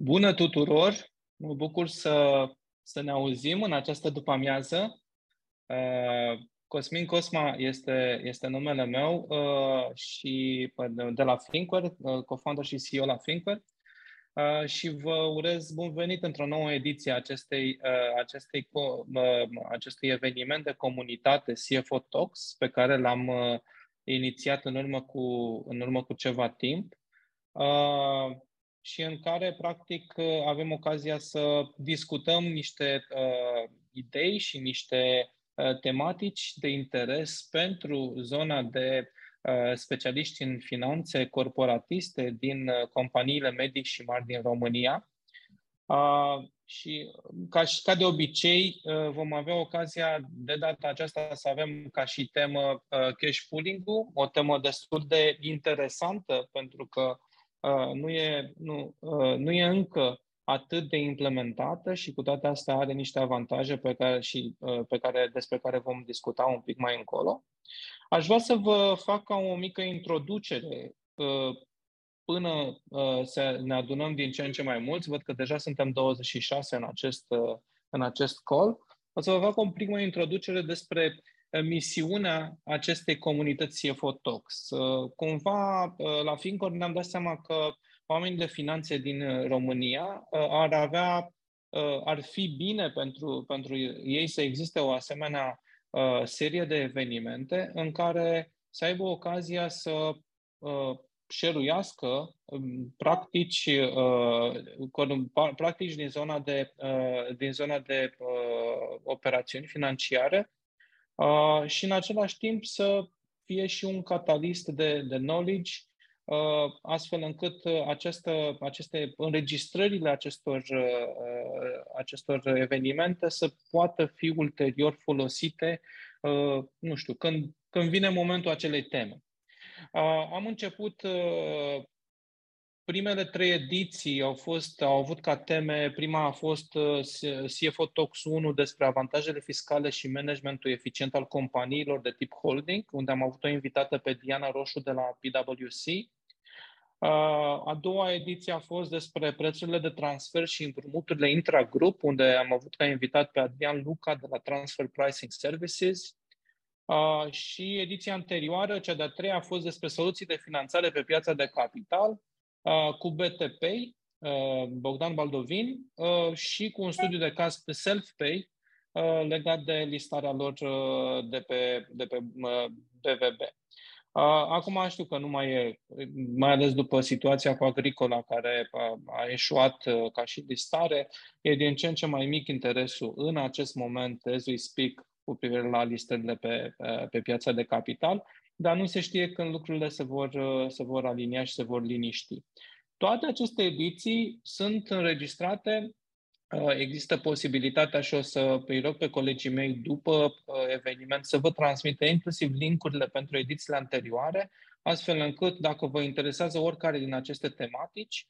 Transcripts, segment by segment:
Bună tuturor! Mă bucur să, să ne auzim în această după-amiază. Uh, Cosmin Cosma este, este numele meu uh, și de la Thinkware, uh, co-founder și CEO la Thinkware. Uh, și vă urez bun venit într-o nouă ediție a acestei, uh, acestei, uh, acestui eveniment de comunitate CFO Talks pe care l-am uh, inițiat în urmă cu, în urmă cu ceva timp. Uh, și în care, practic, avem ocazia să discutăm niște uh, idei și niște uh, tematici de interes pentru zona de uh, specialiști în finanțe corporatiste din uh, companiile medii și mari din România. Uh, și ca, și ca de obicei, uh, vom avea ocazia de data aceasta să avem ca și temă uh, cash pooling-ul, o temă destul de interesantă pentru că Uh, nu, e, nu, uh, nu e încă atât de implementată și cu toate astea are niște avantaje pe care, și, uh, pe care, despre care vom discuta un pic mai încolo. Aș vrea să vă fac ca o mică introducere până să ne adunăm din ce în ce mai mulți. Văd că deja suntem 26 în acest, în acest call. O să vă fac o primă introducere despre misiunea acestei comunități CFO Talks. Uh, cumva, uh, la Fincor ne-am dat seama că oamenii de finanțe din România uh, ar avea, ar fi bine pentru, pentru ei să existe o asemenea serie de evenimente în care să aibă ocazia să șeruiască um, practici, practici din zona de, din zona de operațiuni financiare uh, și în același timp să fie și un catalist de, de knowledge, uh, astfel încât uh, această, aceste înregistrările acestor, uh, acestor evenimente să poată fi ulterior folosite, uh, nu știu, când, când vine momentul acelei teme. Uh, am început uh, Primele trei ediții au, fost, au avut ca teme, prima a fost uh, CFO Talks 1 despre avantajele fiscale și managementul eficient al companiilor de tip holding, unde am avut o invitată pe Diana Roșu de la PwC. Uh, a doua ediție a fost despre prețurile de transfer și împrumuturile intragrup, unde am avut ca invitat pe Adrian Luca de la Transfer Pricing Services. Uh, și ediția anterioară, cea de-a treia, a fost despre soluții de finanțare pe piața de capital, Uh, cu BTP, uh, Bogdan Baldovin, uh, și cu un studiu de caz pe self-pay legat de listarea lor de pe, de pe BVB. Acum știu că nu mai e, mai ales după situația cu Agricola care a eșuat ca și listare, e din ce în ce mai mic interesul în acest moment, as we speak, cu privire la listările pe, pe piața de capital dar nu se știe când lucrurile se vor, uh, se vor alinia și se vor liniști. Toate aceste ediții sunt înregistrate, uh, există posibilitatea și o să îi rog pe colegii mei după uh, eveniment să vă transmită inclusiv linkurile pentru edițiile anterioare, astfel încât dacă vă interesează oricare din aceste tematici,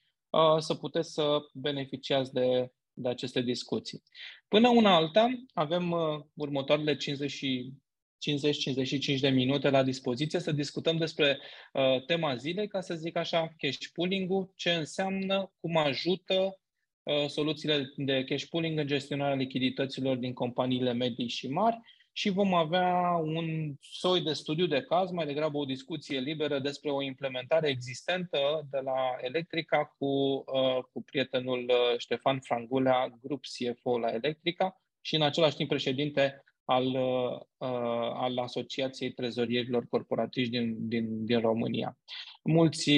să puteți să beneficiați de, de aceste discuții. Până una alta, avem următoarele 50 50-55 de minute la dispoziție să discutăm despre uh, tema zilei, ca să zic așa, cash pooling-ul, ce înseamnă, cum ajută uh, soluțiile de cash pooling în gestionarea lichidităților din companiile medii și mari. Și vom avea un soi de studiu de caz, mai degrabă o discuție liberă despre o implementare existentă de la Electrica cu, uh, cu prietenul uh, Ștefan Frangulea, grup CFO la Electrica și în același timp președinte al, uh, al Asociației Trezorierilor Corporatiști din, din, din România. Mulți,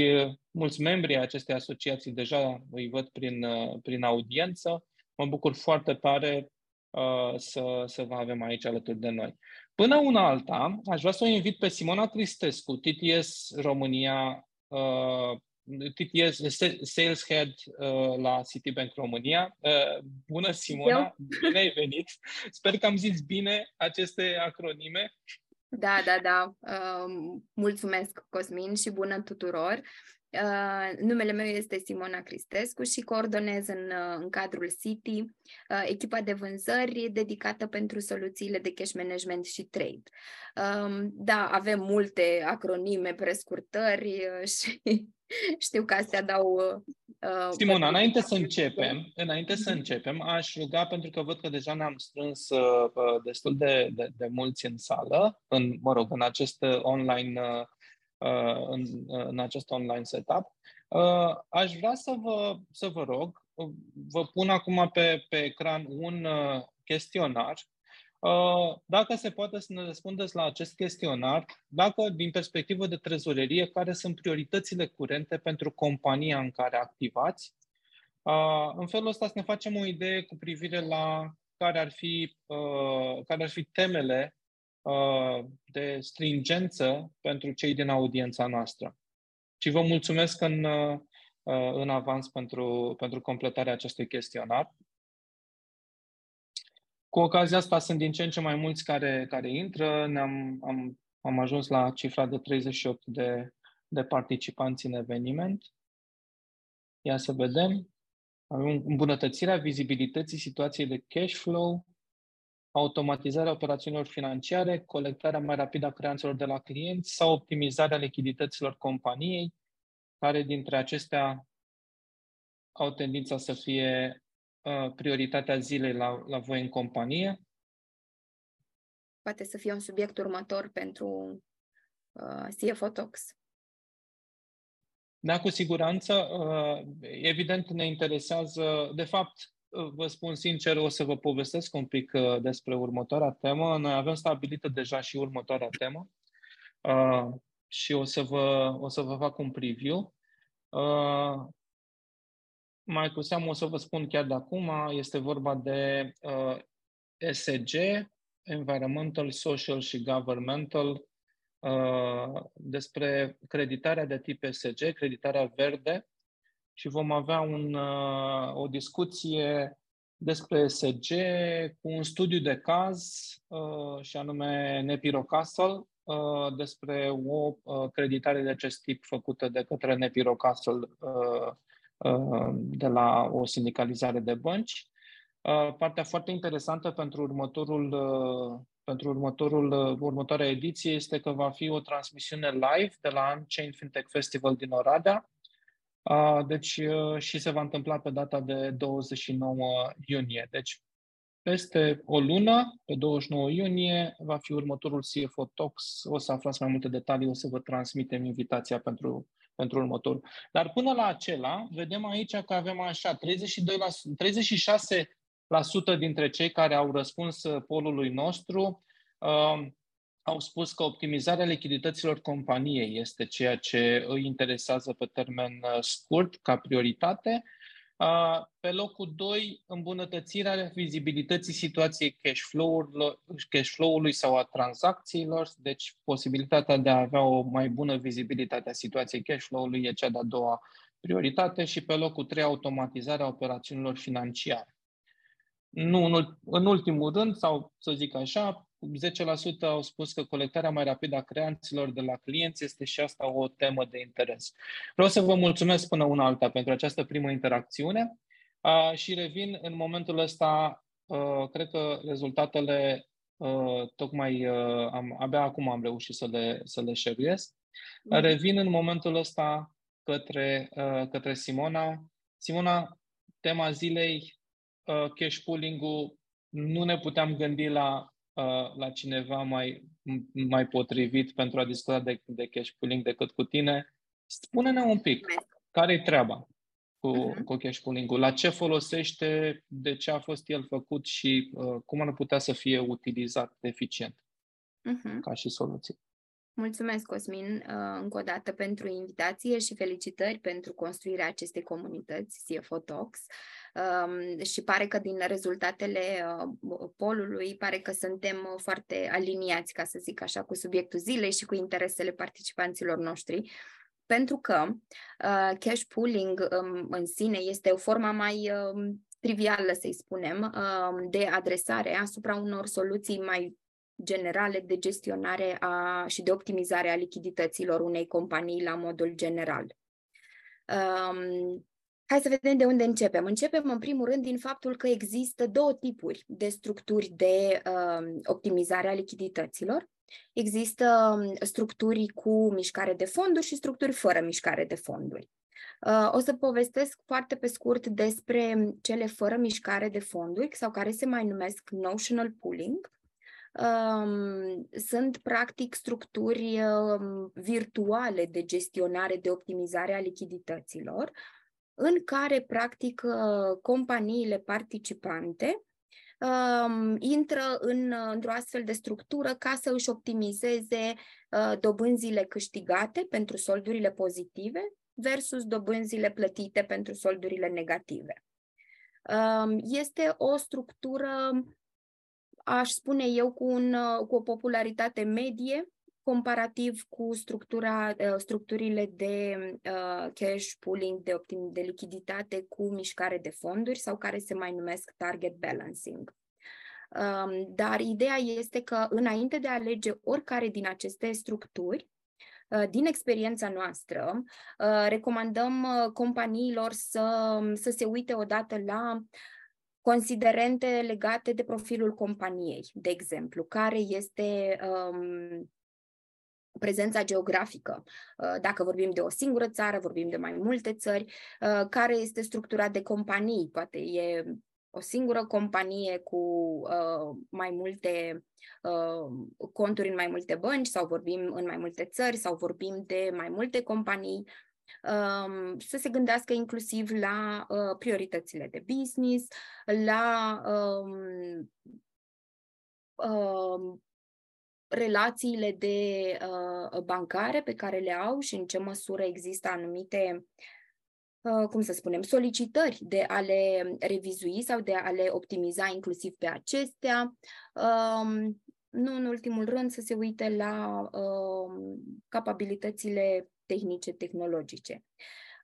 mulți membri ai acestei asociații deja îi văd prin, uh, prin audiență. Mă bucur foarte tare uh, să, să vă avem aici alături de noi. Până una alta, aș vrea să o invit pe Simona Cristescu, TTS România, uh, TTS Sales Head uh, la Citibank România. Uh, bună, Simona! Eu? Bine ai venit! Sper că am zis bine aceste acronime. Da, da, da. Uh, mulțumesc, Cosmin, și bună tuturor! Uh, numele meu este Simona Cristescu și coordonez în, uh, în cadrul City uh, echipa de vânzări dedicată pentru soluțiile de cash management și trade. Uh, da, avem multe acronime, prescurtări uh, și Știu că astea dau... Uh, Simona, înainte să începem, înainte să mhm. începem, aș ruga, pentru că văd că deja ne-am strâns uh, destul de, de, de mulți în sală, în, mă rog, în acest online, uh, uh în, în acest online setup, uh, aș vrea să vă, să vă rog, vă pun acum pe, pe ecran un uh, chestionar Uh, dacă se poate să ne răspundeți la acest chestionar, dacă din perspectivă de trezorerie, care sunt prioritățile curente pentru compania în care activați. Uh, în felul ăsta să ne facem o idee cu privire la care ar fi, uh, care ar fi temele de stringență pentru cei din audiența noastră. Și vă mulțumesc în, în avans pentru, pentru completarea acestui chestionar. Cu ocazia asta sunt din ce în ce mai mulți care, care intră. Ne-am, am, am ajuns la cifra de 38 de, de participanți în eveniment. Ia să vedem. Avem îmbunătățirea vizibilității situației de cash flow, automatizarea operațiunilor financiare, colectarea mai rapidă a creanțelor de la clienți sau optimizarea lichidităților companiei, care dintre acestea au tendința să fie Uh, prioritatea zilei la, la voi în companie? Poate să fie un subiect următor pentru uh, CFO Talks. Da, cu siguranță. Uh, evident, ne interesează, de fapt, uh, vă spun sincer, o să vă povestesc un pic uh, despre următoarea temă. Noi avem stabilită deja și următoarea temă uh, și o să vă, o să vă fac un preview. Uh, mai cu seamă o să vă spun chiar de acum, este vorba de uh, ESG, Environmental, Social și Governmental, uh, despre creditarea de tip ESG, creditarea verde. Și vom avea un, uh, o discuție despre ESG cu un studiu de caz uh, și anume Nepiro Castle uh, despre o uh, creditare de acest tip făcută de către Nepiro Castle uh, Uh, de la o sindicalizare de bănci. Uh, partea foarte interesantă pentru următorul, uh, pentru următorul, următoarea ediție este că va fi o transmisiune live de la Unchained Fintech Festival din Oradea. Deci și se va întâmpla pe data de 29 iunie. Deci peste o lună, pe 29 iunie, va fi următorul CFO Talks. O să aflați mai multe detalii, o să vă transmitem invitația pentru pentru următorul. Dar până la acela, vedem aici că avem așa, 32%, 36% dintre cei care au răspuns uh, polului nostru uh, au spus că optimizarea lichidităților companiei este ceea ce îi interesează pe termen uh, scurt ca prioritate pe locul 2, îmbunătățirea vizibilității situației cash cash flow-ului sau a tranzacțiilor, deci posibilitatea de a avea o mai bună vizibilitate a situației cash flow-ului e cea de-a doua prioritate și pe locul 3, automatizarea operațiunilor financiare. Nu în, în ultimul rând, sau să zic așa, 10% au spus că colectarea mai rapidă a creanților de la clienți este și asta o temă de interes. Vreau să vă mulțumesc până una alta pentru această primă interacțiune uh, și revin în momentul ăsta, uh, cred că rezultatele uh, tocmai am, abia acum am reușit să le, să le share mm. Revin în momentul ăsta către, către Simona. Simona, tema zilei, cash pooling-ul, nu ne puteam gândi la Uh, la cineva mai, mai potrivit pentru a discuta de, de cash pooling decât cu tine. Spune-ne un pic, care e treaba cu, uh-huh. cu cash pooling-ul? La ce folosește, de ce a fost el făcut și uh, cum ar putea să fie utilizat eficient uh-huh. ca și soluție? Mulțumesc, Cosmin, uh, încă o dată pentru invitație și felicitări pentru construirea acestei comunități, CFO Talks. Um, și pare că din rezultatele uh, polului, pare că suntem foarte aliniați, ca să zic așa, cu subiectul zilei și cu interesele participanților noștri pentru că uh, cash pooling um, în sine este o formă mai uh, trivială, să-i spunem, uh, de adresare asupra unor soluții mai generale de gestionare a, și de optimizare a lichidităților unei companii la modul general. Um, hai să vedem de unde începem. Începem în primul rând din faptul că există două tipuri de structuri de um, optimizare a lichidităților. Există um, structuri cu mișcare de fonduri și structuri fără mișcare de fonduri. Uh, o să povestesc foarte pe scurt despre cele fără mișcare de fonduri sau care se mai numesc notional pooling. Um, sunt practic structuri um, virtuale de gestionare, de optimizare a lichidităților, în care practic uh, companiile participante um, intră în, într-o astfel de structură ca să își optimizeze uh, dobânzile câștigate pentru soldurile pozitive versus dobânzile plătite pentru soldurile negative. Um, este o structură, aș spune eu, cu, un, cu o popularitate medie, comparativ cu structura, uh, structurile de uh, cash pooling, de, optim, de lichiditate cu mișcare de fonduri sau care se mai numesc target balancing. Um, dar ideea este că înainte de a alege oricare din aceste structuri, Uh, din experiența noastră, uh, recomandăm uh, companiilor să, să se uite odată la considerente legate de profilul companiei, de exemplu, care este um, prezența geografică. Dacă vorbim de o singură țară, vorbim de mai multe țări, care este structura de companii, poate e o singură companie cu uh, mai multe uh, conturi în mai multe bănci sau vorbim în mai multe țări sau vorbim de mai multe companii, um, să se gândească inclusiv la uh, prioritățile de business, la um, uh, relațiile de uh, bancare pe care le au și în ce măsură există anumite Uh, cum să spunem, solicitări de a le revizui sau de a le optimiza inclusiv pe acestea. Um, nu în ultimul rând să se uite la um, capabilitățile tehnice, tehnologice.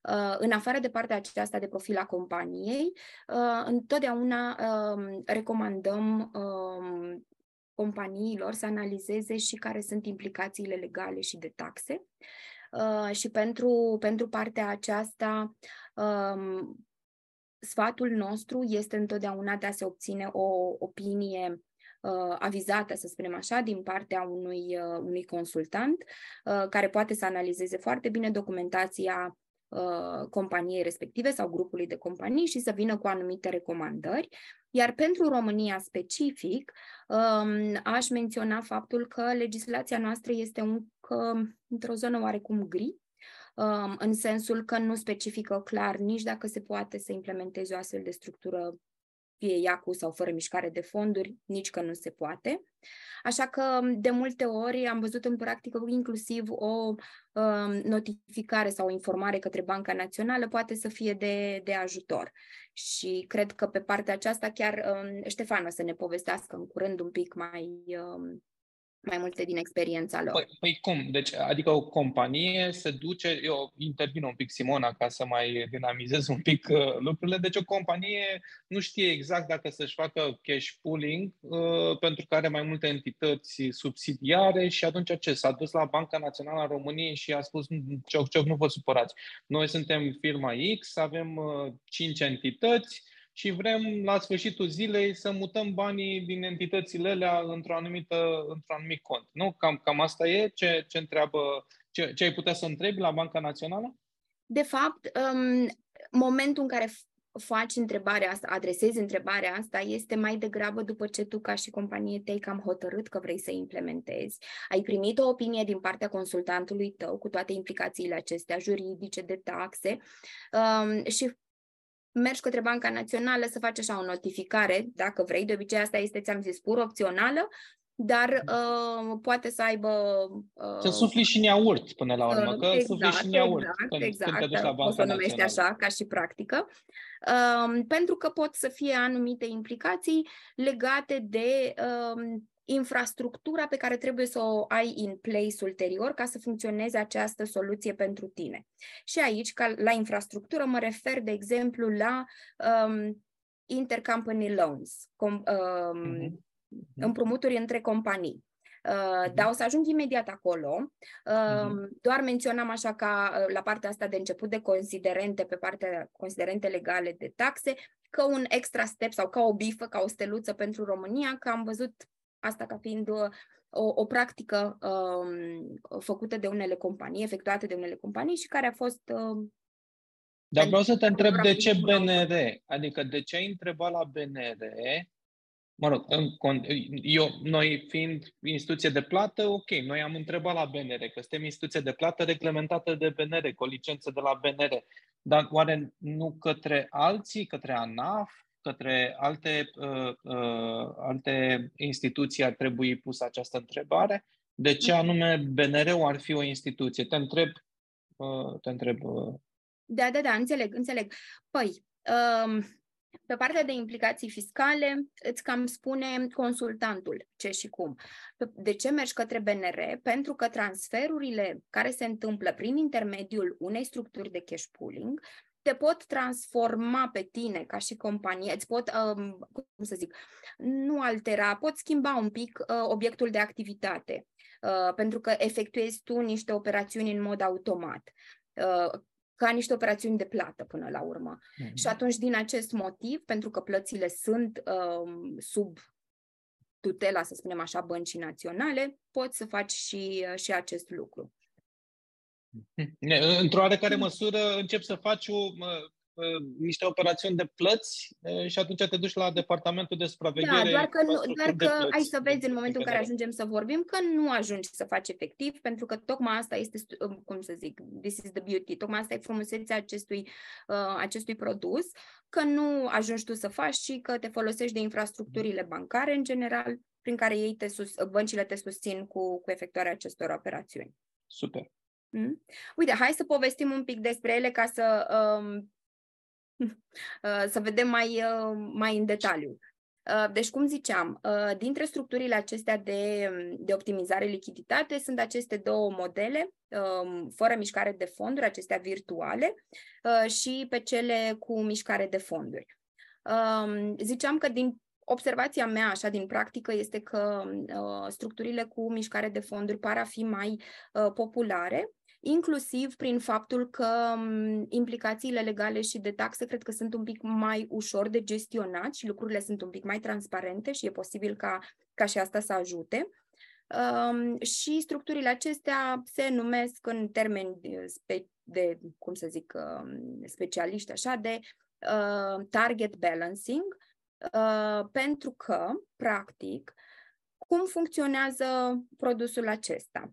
Uh, în afară de partea aceasta de profil a companiei, uh, întotdeauna um, recomandăm companiilor să analizeze și care sunt implicațiile legale și de taxe Uh, și pentru, pentru partea aceasta um, sfatul nostru este întotdeauna de a se obține o opinie uh, avizată, să spunem așa, din partea unui, uh, unui consultant uh, care poate să analizeze foarte bine documentația uh, companiei respective sau grupului de companii și să vină cu anumite recomandări. Iar pentru România specific, um, aș menționa faptul că legislația noastră este încă într-o zonă oarecum gri, um, în sensul că nu specifică clar nici dacă se poate să implementeze o astfel de structură fie ea cu sau fără mișcare de fonduri, nici că nu se poate. Așa că de multe ori am văzut în practică inclusiv o um, notificare sau o informare către Banca Națională poate să fie de, de ajutor. Și cred că pe partea aceasta chiar um, Ștefan o să ne povestească în curând un pic mai um, mai multe din experiența lor. Păi, păi cum? Deci, adică o companie se duce, eu intervin un pic, Simona, ca să mai dinamizez un pic uh, lucrurile, deci o companie nu știe exact dacă să-și facă cash pooling, uh, pentru că are mai multe entități subsidiare și atunci ce? S-a dus la Banca Națională a României și a spus, cioc, cioc, nu vă supărați. Noi suntem firma X, avem uh, 5 entități, și vrem la sfârșitul zilei să mutăm banii din entitățile alea într-o anumită, într-un anumit cont. Nu? Cam, cam asta e ce, ce întreabă, ce, ce ai putea să întrebi la Banca Națională? De fapt, um, momentul în care faci întrebarea asta, adresezi întrebarea asta, este mai degrabă după ce tu ca și companie te-ai cam hotărât că vrei să implementezi. Ai primit o opinie din partea consultantului tău cu toate implicațiile acestea juridice, de taxe um, și mergi către Banca Națională să faci așa o notificare, dacă vrei, de obicei asta este, ți-am zis, pur opțională, dar uh, poate să aibă... Uh, să sufli și în iaurt până la urmă, că exact, sufli și în iaurt exact, când, exact, când te duci la Banca o să numești așa, ca și practică, uh, pentru că pot să fie anumite implicații legate de uh, infrastructura pe care trebuie să o ai in place ulterior ca să funcționeze această soluție pentru tine. Și aici, ca la infrastructură, mă refer, de exemplu, la um, intercompany loans, com, um, mm-hmm. împrumuturi între companii. Uh, dar o să ajung imediat acolo. Uh, uh-huh. Doar menționam așa ca uh, la partea asta de început de considerente, pe partea considerente legale de taxe, că un extra step sau ca o bifă, ca o steluță pentru România, că am văzut asta ca fiind uh, o, o practică um, făcută de unele companii, efectuată de unele companii și care a fost um, dar vreau să te întreb de ce BNR? Adică de ce ai întrebat la BNR? Mă rog, în, eu, noi fiind instituție de plată, ok, noi am întrebat la BNR, că suntem instituție de plată reglementată de BNR, cu o licență de la BNR. Dar oare nu către alții, către ANAF, către alte, uh, uh, alte instituții ar trebui pusă această întrebare? De ce mm. anume BNR-ul ar fi o instituție? Te întreb, uh, te întreb uh, da, da, da, înțeleg, înțeleg. Păi, um, pe partea de implicații fiscale, îți cam spune consultantul ce și cum. De ce mergi către BNR? Pentru că transferurile care se întâmplă prin intermediul unei structuri de cash pooling te pot transforma pe tine ca și companie, îți pot, um, cum să zic, nu altera, pot schimba un pic uh, obiectul de activitate, uh, pentru că efectuezi tu niște operațiuni în mod automat. Uh, ca niște operațiuni de plată până la urmă. Mm-hmm. Și atunci, din acest motiv, pentru că plățile sunt um, sub tutela, să spunem așa, băncii naționale, poți să faci și, și acest lucru. Într-o oarecare măsură încep să faci o, Uh, niște operațiuni de plăți uh, și atunci te duci la departamentul de supraveghere. Da, doar că, nu, doar că ai să vezi în momentul în care ajungem să vorbim că nu ajungi să faci efectiv, pentru că tocmai asta este, uh, cum să zic, this is the beauty, tocmai asta e frumusețea acestui, uh, acestui produs, că nu ajungi tu să faci și că te folosești de infrastructurile bancare în general, prin care ei te sus, băncile te susțin cu, cu efectuarea acestor operațiuni. Super. Mm? Uite, hai să povestim un pic despre ele ca să um, Uh, să vedem mai, uh, mai în detaliu. Uh, deci, cum ziceam, dintre structurile acestea de, de optimizare lichiditate sunt aceste două modele, um, fără mișcare de fonduri, acestea virtuale, și pe cele cu mișcare de fonduri. Um, ziceam că din observația mea, așa, din practică, este că structurile cu mișcare de fonduri par a fi mai populare, inclusiv prin faptul că implicațiile legale și de taxe cred că sunt un pic mai ușor de gestionat și lucrurile sunt un pic mai transparente și e posibil ca, ca și asta să ajute. Um, și structurile acestea se numesc în termeni de, de cum să zic, um, specialiști, așa, de uh, target balancing, uh, pentru că, practic, cum funcționează produsul acesta?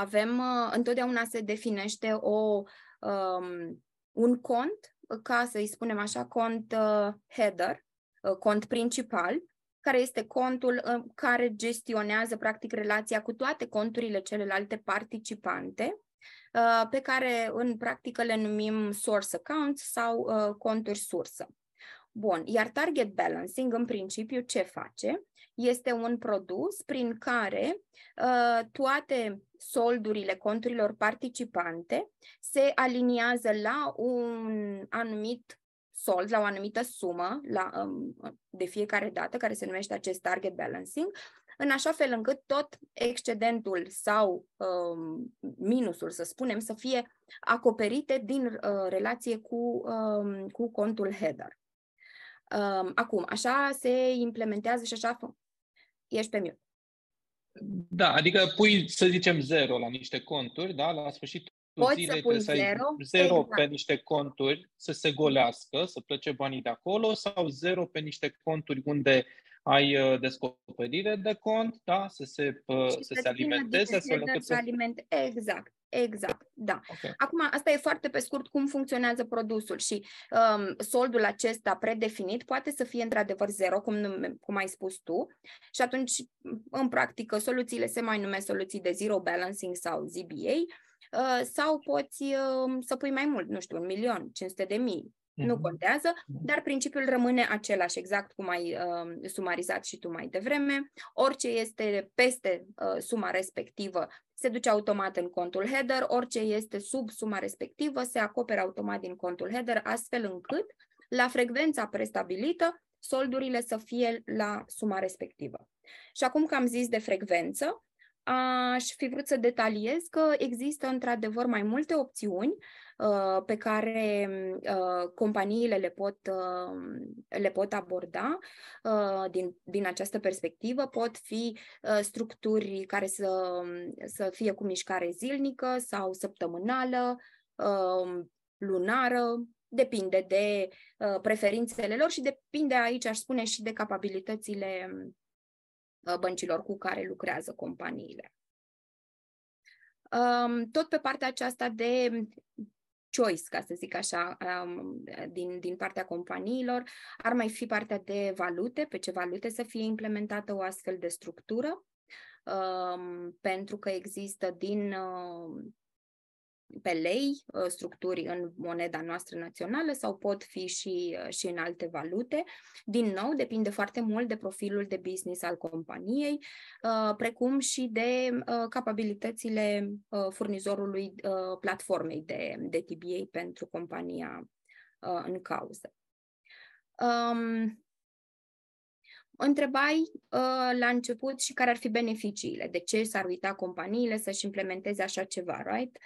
Avem, uh, întotdeauna se definește o, um, un cont, ca să-i spunem așa, cont uh, header, uh, cont principal, care este contul uh, care gestionează practic relația cu toate conturile celelalte participante, uh, pe care în practică le numim source accounts sau uh, conturi sursă. Bun, iar target balancing în principiu ce face? Este un produs prin care uh, toate soldurile conturilor participante se aliniază la un anumit sold, la o anumită sumă la, um, de fiecare dată, care se numește acest target balancing, în așa fel încât tot excedentul sau um, minusul, să spunem, să fie acoperite din uh, relație cu, um, cu contul header. Um, acum, așa se implementează și așa... Ești pe mute. Da, adică pui, să zicem, zero la niște conturi, da? La sfârșitul Poți zilei să pui zero, zero exact. pe niște conturi să se golească, să plece banii de acolo, sau zero pe niște conturi unde ai uh, descoperire de cont, da? Să se, uh, să se alimenteze, astfel încât să... Alimente. Exact. Exact, da. Okay. Acum, asta e foarte pe scurt cum funcționează produsul și um, soldul acesta predefinit poate să fie într-adevăr zero, cum, cum ai spus tu, și atunci, în practică, soluțiile se mai numesc soluții de zero balancing sau ZBA, uh, sau poți uh, să pui mai mult, nu știu, un milion, 500 de mii, nu mhm. contează, mhm. dar principiul rămâne același, exact cum ai uh, sumarizat și tu mai devreme. Orice este peste uh, suma respectivă se duce automat în contul header, orice este sub suma respectivă se acoperă automat din contul header, astfel încât, la frecvența prestabilită, soldurile să fie la suma respectivă. Și acum că am zis de frecvență, aș fi vrut să detaliez că există într-adevăr mai multe opțiuni uh, pe care uh, companiile le pot, uh, le pot aborda uh, din, din această perspectivă. Pot fi uh, structuri care să, să fie cu mișcare zilnică sau săptămânală, uh, lunară, depinde de uh, preferințele lor și depinde aici, aș spune, și de capabilitățile uh, băncilor cu care lucrează companiile. Um, tot pe partea aceasta de choice, ca să zic așa, um, din, din partea companiilor, ar mai fi partea de valute, pe ce valute să fie implementată o astfel de structură, um, pentru că există din uh, pe lei, uh, structuri în moneda noastră națională sau pot fi și, uh, și în alte valute. Din nou, depinde foarte mult de profilul de business al companiei, uh, precum și de capabilitățile furnizorului platformei de, de TBA pentru compania în cauză. Um, întrebai uh, la început și care ar fi beneficiile, de ce s-ar uita companiile să-și implementeze așa ceva, right?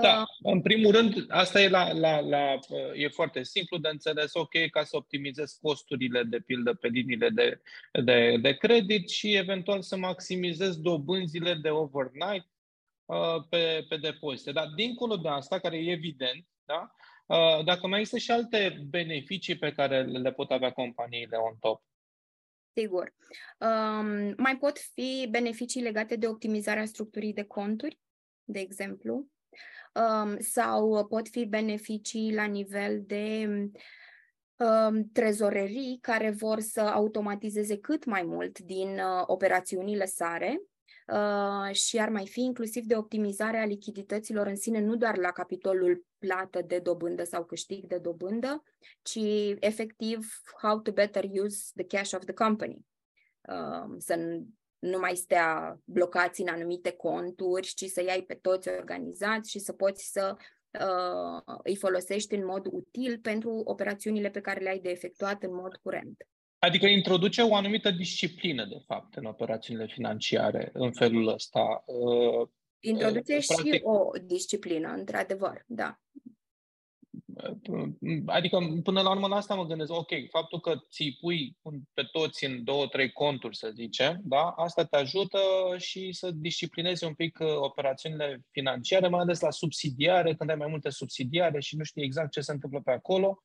Da, în primul rând, asta e, la, la, la, e foarte simplu de înțeles, ok, ca să optimizez costurile, de pildă, pe liniile de, de, de credit și eventual să maximizez dobânzile de overnight uh, pe, pe depozite. Dar dincolo de asta, care e evident, da, uh, dacă mai există și alte beneficii pe care le pot avea companiile on top. Sigur. Um, mai pot fi beneficii legate de optimizarea structurii de conturi, de exemplu, um, sau pot fi beneficii la nivel de um, trezorerii care vor să automatizeze cât mai mult din uh, operațiunile sare uh, și ar mai fi inclusiv de optimizare a lichidităților în sine, nu doar la capitolul plată de dobândă sau câștig de dobândă, ci efectiv how to better use the cash of the company. Uh, să nu mai stea blocați în anumite conturi, ci să iei pe toți organizați și să poți să uh, îi folosești în mod util pentru operațiunile pe care le-ai de efectuat în mod curent. Adică introduce o anumită disciplină, de fapt, în operațiunile financiare, în felul ăsta. Uh, introduce uh, practic... și o disciplină, într-adevăr, da. Adică, până la urmă, la asta mă gândesc. Ok, faptul că ți pui pe toți în două, trei conturi, să zicem, da? asta te ajută și să disciplinezi un pic uh, operațiunile financiare, mai ales la subsidiare, când ai mai multe subsidiare și nu știi exact ce se întâmplă pe acolo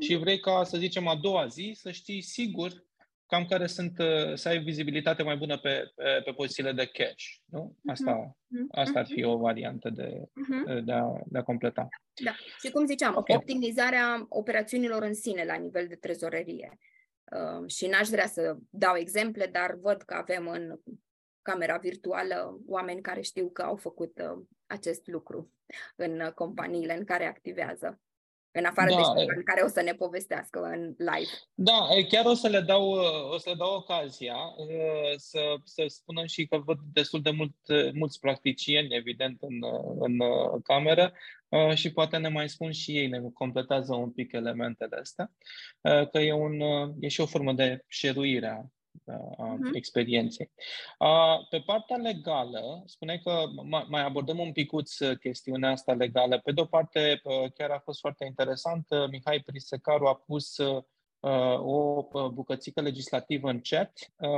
și vrei ca, să zicem, a doua zi să știi sigur cam care sunt, uh, să ai vizibilitate mai bună pe, pe, pe pozițiile de cash. Nu? Asta, uh-huh. asta ar fi o variantă de, uh-huh. de, a, de a completa. Da. Și cum ziceam, okay. optimizarea operațiunilor în sine la nivel de trezorerie. Uh, și n-aș vrea să dau exemple, dar văd că avem în camera virtuală oameni care știu că au făcut uh, acest lucru în uh, companiile în care activează în afară da, de Ștefan, care o să ne povestească în live. Da, chiar o să le dau, o să le dau ocazia să, să spunem și că văd destul de mult, mulți practicieni, evident, în, în cameră și poate ne mai spun și ei, ne completează un pic elementele astea, că e, un, e și o formă de șeruire a uh-huh. experienței. Pe partea legală, spune că mai abordăm un picuț uh, chestiunea asta legală. Pe de o parte, uh, chiar a fost foarte interesant, Mihai Prisecaru a pus uh, o bucățică legislativă în chat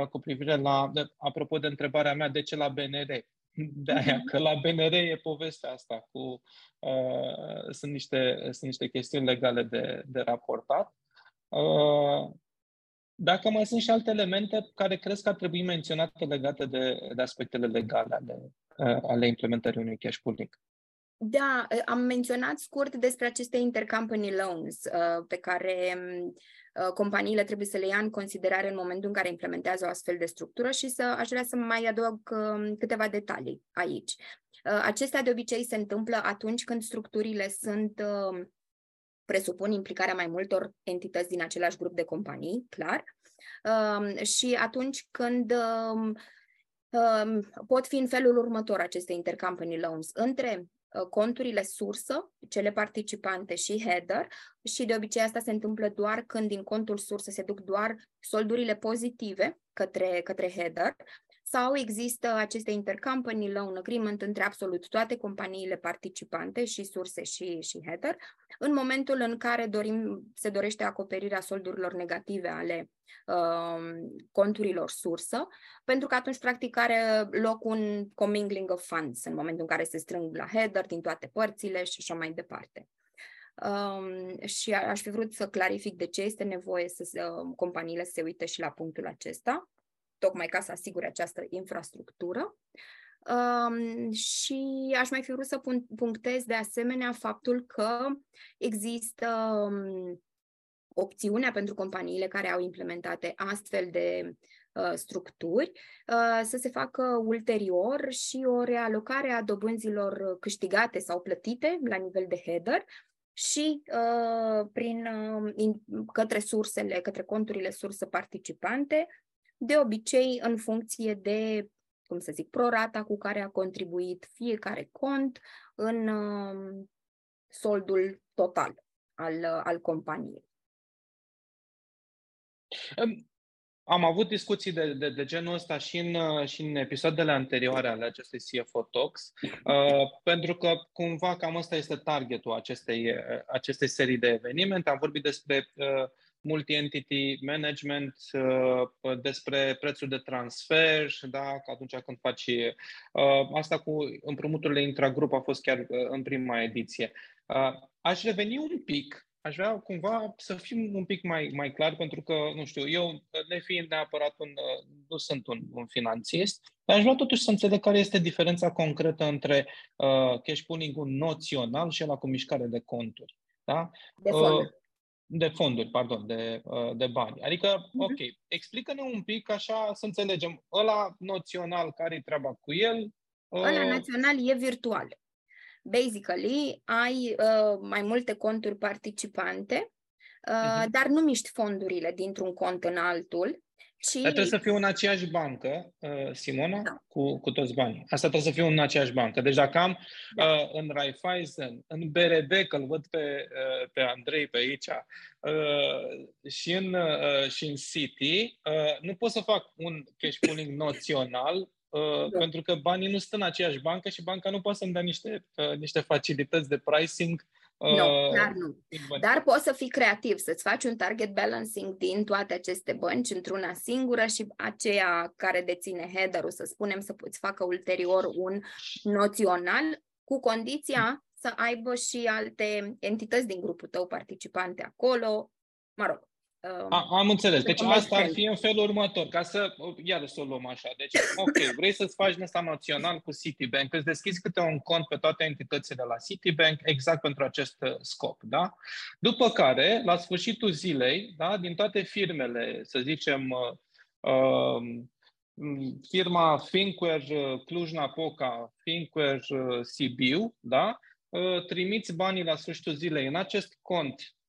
cu privire la, apropo de întrebarea mea, de ce la BNR? De aia, uh-huh. că la BNR e povestea asta cu uh, sunt, niște, sunt niște chestiuni legale de, de raportat. Uh, dacă mai sunt și alte elemente care crezi că ar trebui menționate legate de, de aspectele legale ale, uh, ale implementării unui cash pooling. Da, uh, am menționat scurt despre aceste intercompany loans uh, pe care companiile trebuie să le ia în considerare în momentul în care implementează o astfel de structură și să aș vrea să mai adaug um, câteva detalii aici. Acestea de obicei se întâmplă atunci când structurile sunt um, presupun implicarea mai multor entități din același grup de companii, clar, um, și atunci când um, um, pot fi în felul următor aceste intercompany loans. Între uh, conturile sursă, cele participante și header și de obicei asta se întâmplă doar când din contul sursă se duc doar soldurile pozitive către, către header sau există aceste intercompany loan agreement între absolut toate companiile participante și surse și, și header, în momentul în care dorim, se dorește acoperirea soldurilor negative ale uh, conturilor sursă, pentru că atunci, practic, are loc un commingling of funds în momentul în care se strâng la header din toate părțile și așa mai departe. Um, și aș fi vrut să clarific de ce este nevoie să uh, companiile să se uite și la punctul acesta tocmai ca să asigure această infrastructură. Um, și aș mai fi vrut să punctez de asemenea faptul că există um, opțiunea pentru companiile care au implementate astfel de uh, structuri uh, să se facă ulterior și o realocare a dobânzilor câștigate sau plătite la nivel de header și uh, prin uh, in, către sursele, către conturile sursă participante de obicei în funcție de, cum să zic, prorata cu care a contribuit fiecare cont în uh, soldul total al, uh, al companiei. Am avut discuții de, de, de genul ăsta și în, uh, și în episoadele anterioare ale acestei CFO Talks, uh, pentru că cumva cam ăsta este targetul acestei, uh, acestei serii de evenimente. Am vorbit despre uh, multi-entity management, uh, despre prețul de transfer, da, că atunci când faci uh, asta cu împrumuturile intragrup a fost chiar uh, în prima ediție. Aș reveni un pic aș vrea cumva să fim un pic mai, mai clar, pentru că, nu știu, eu, nefiind neapărat un, nu sunt un, un finanțist, dar aș vrea totuși să înțeleg care este diferența concretă între uh, cash pooling-ul noțional și la cu mișcare de conturi. Da? De fonduri. Uh, de fonduri, pardon, de, uh, de bani. Adică, uh-huh. ok, explică-ne un pic așa să înțelegem. Ăla noțional, care e treaba cu el? Uh... Ăla național e virtual. Basically, ai uh, mai multe conturi participante, uh, uh-huh. dar nu miști fondurile dintr-un cont în altul, ci... Dar trebuie să fiu în aceeași bancă, uh, Simona, da. cu, cu toți banii. Asta trebuie să fiu în aceeași bancă. Deci dacă am da. uh, în Raiffeisen, în BRD, că îl văd pe, uh, pe Andrei pe aici, uh, și, în, uh, și în City, uh, nu pot să fac un cash pooling noțional Uh, da. pentru că banii nu sunt în aceeași bancă și banca nu poate să-mi dea niște, uh, niște facilități de pricing nu, uh, dar nu. Dar poți să fii creativ, să-ți faci un target balancing din toate aceste bănci într-una singură și aceea care deține header-ul, să spunem, să poți facă ulterior un noțional cu condiția să aibă și alte entități din grupul tău participante acolo. Mă rog, a, am înțeles. Deci asta ar fi în felul următor, ca să, iar să o luăm așa. Deci, ok, vrei să-ți faci nesta național cu Citibank, îți deschizi câte un cont pe toate entitățile la Citibank, exact pentru acest uh, scop, da? După care, la sfârșitul zilei, da, din toate firmele, să zicem, uh, uh, firma Finquare uh, Cluj-Napoca, Finquare uh, Sibiu, da? Uh, trimiți banii la sfârșitul zilei în acest cont Uh,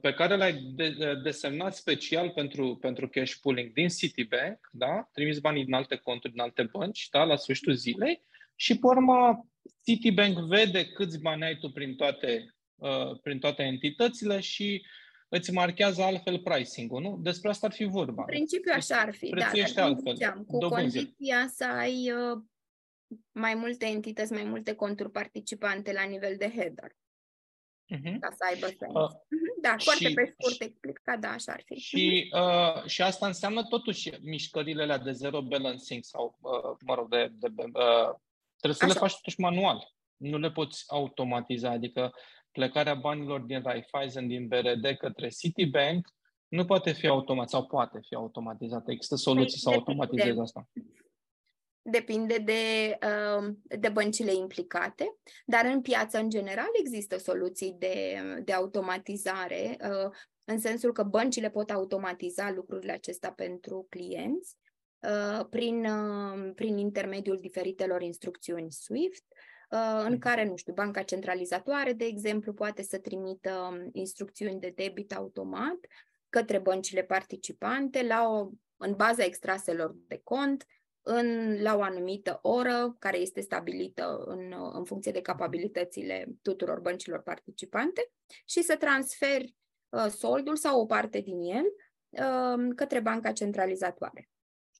pe care l-ai de, uh, desemnat special pentru, pentru cash pooling din Citibank, da? trimis banii din alte conturi, din alte bănci, da? la sfârșitul zilei și, pe urmă, Citibank vede câți bani ai tu prin toate, uh, prin toate entitățile și îți marchează altfel pricing-ul, nu? Despre asta ar fi vorba. În principiu așa ar fi, da. altfel. Ziceam, cu condiția să ai uh, mai multe entități, mai multe conturi participante la nivel de header uh-huh. ca să aibă sens. Uh, uh-huh. Da, și, foarte pe scurt explicat, da, așa ar fi. Și, uh, și asta înseamnă totuși mișcările alea de zero balancing sau, uh, mă rog, de, de, uh, trebuie să așa. le faci totuși manual. Nu le poți automatiza, adică plecarea banilor din Raiffeisen, din BRD către Citibank nu poate fi automat sau poate fi automatizată. Există soluții păi, să automatizeze asta depinde de, um, de băncile implicate, dar în piață în general există soluții de, de automatizare, uh, în sensul că băncile pot automatiza lucrurile acestea pentru clienți uh, prin, uh, prin intermediul diferitelor instrucțiuni SWIFT, în mhm. care, nu știu, banca centralizatoare, de exemplu, poate să trimită um, instrucțiuni de debit automat către băncile participante la o, în baza extraselor de cont, în, la o anumită oră, care este stabilită în, în funcție de capabilitățile tuturor băncilor participante, și să transferi uh, soldul sau o parte din el uh, către banca centralizatoare.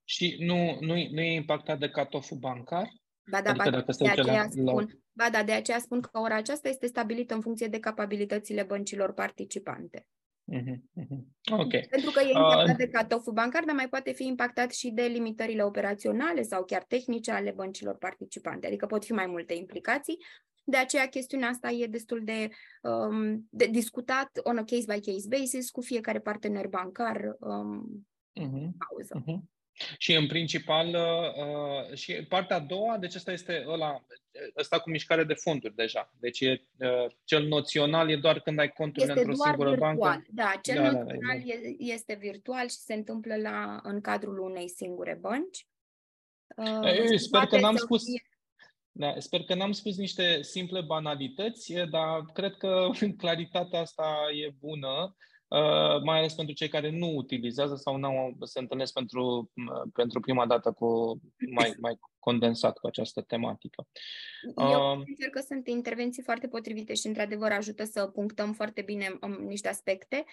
Și nu, nu, nu e impactat de cut bancar? Ba da, adică ba, dacă de aceea la, spun, la... ba da, de aceea spun că ora aceasta este stabilită în funcție de capabilitățile băncilor participante. Mm-hmm. Ok. Pentru că e impactat uh, de cut bancar, dar mai poate fi impactat și de limitările operaționale sau chiar tehnice ale băncilor participante. Adică pot fi mai multe implicații. De aceea chestiunea asta e destul de, um, de discutat on a case-by-case basis cu fiecare partener bancar um, uh-huh. pauză. Uh-huh. Și în principal, uh, și partea a doua, deci asta este ăla, ăsta cu mișcare de fonduri deja. Deci e, uh, cel noțional e doar când ai conturile este într-o singură virtual. bancă. Da, cel da, noțional da, da, exact. este virtual și se întâmplă la, în cadrul unei singure bănci. Uh, Ei, sper că n-am spus... Fie... Da, sper că n-am spus niște simple banalități, dar cred că claritatea asta e bună Uh, mai ales pentru cei care nu utilizează sau nu se întâlnesc pentru, uh, pentru prima dată cu mai, mai condensat cu această tematică. Eu uh, consider că sunt intervenții foarte potrivite și, într-adevăr, ajută să punctăm foarte bine um, niște aspecte.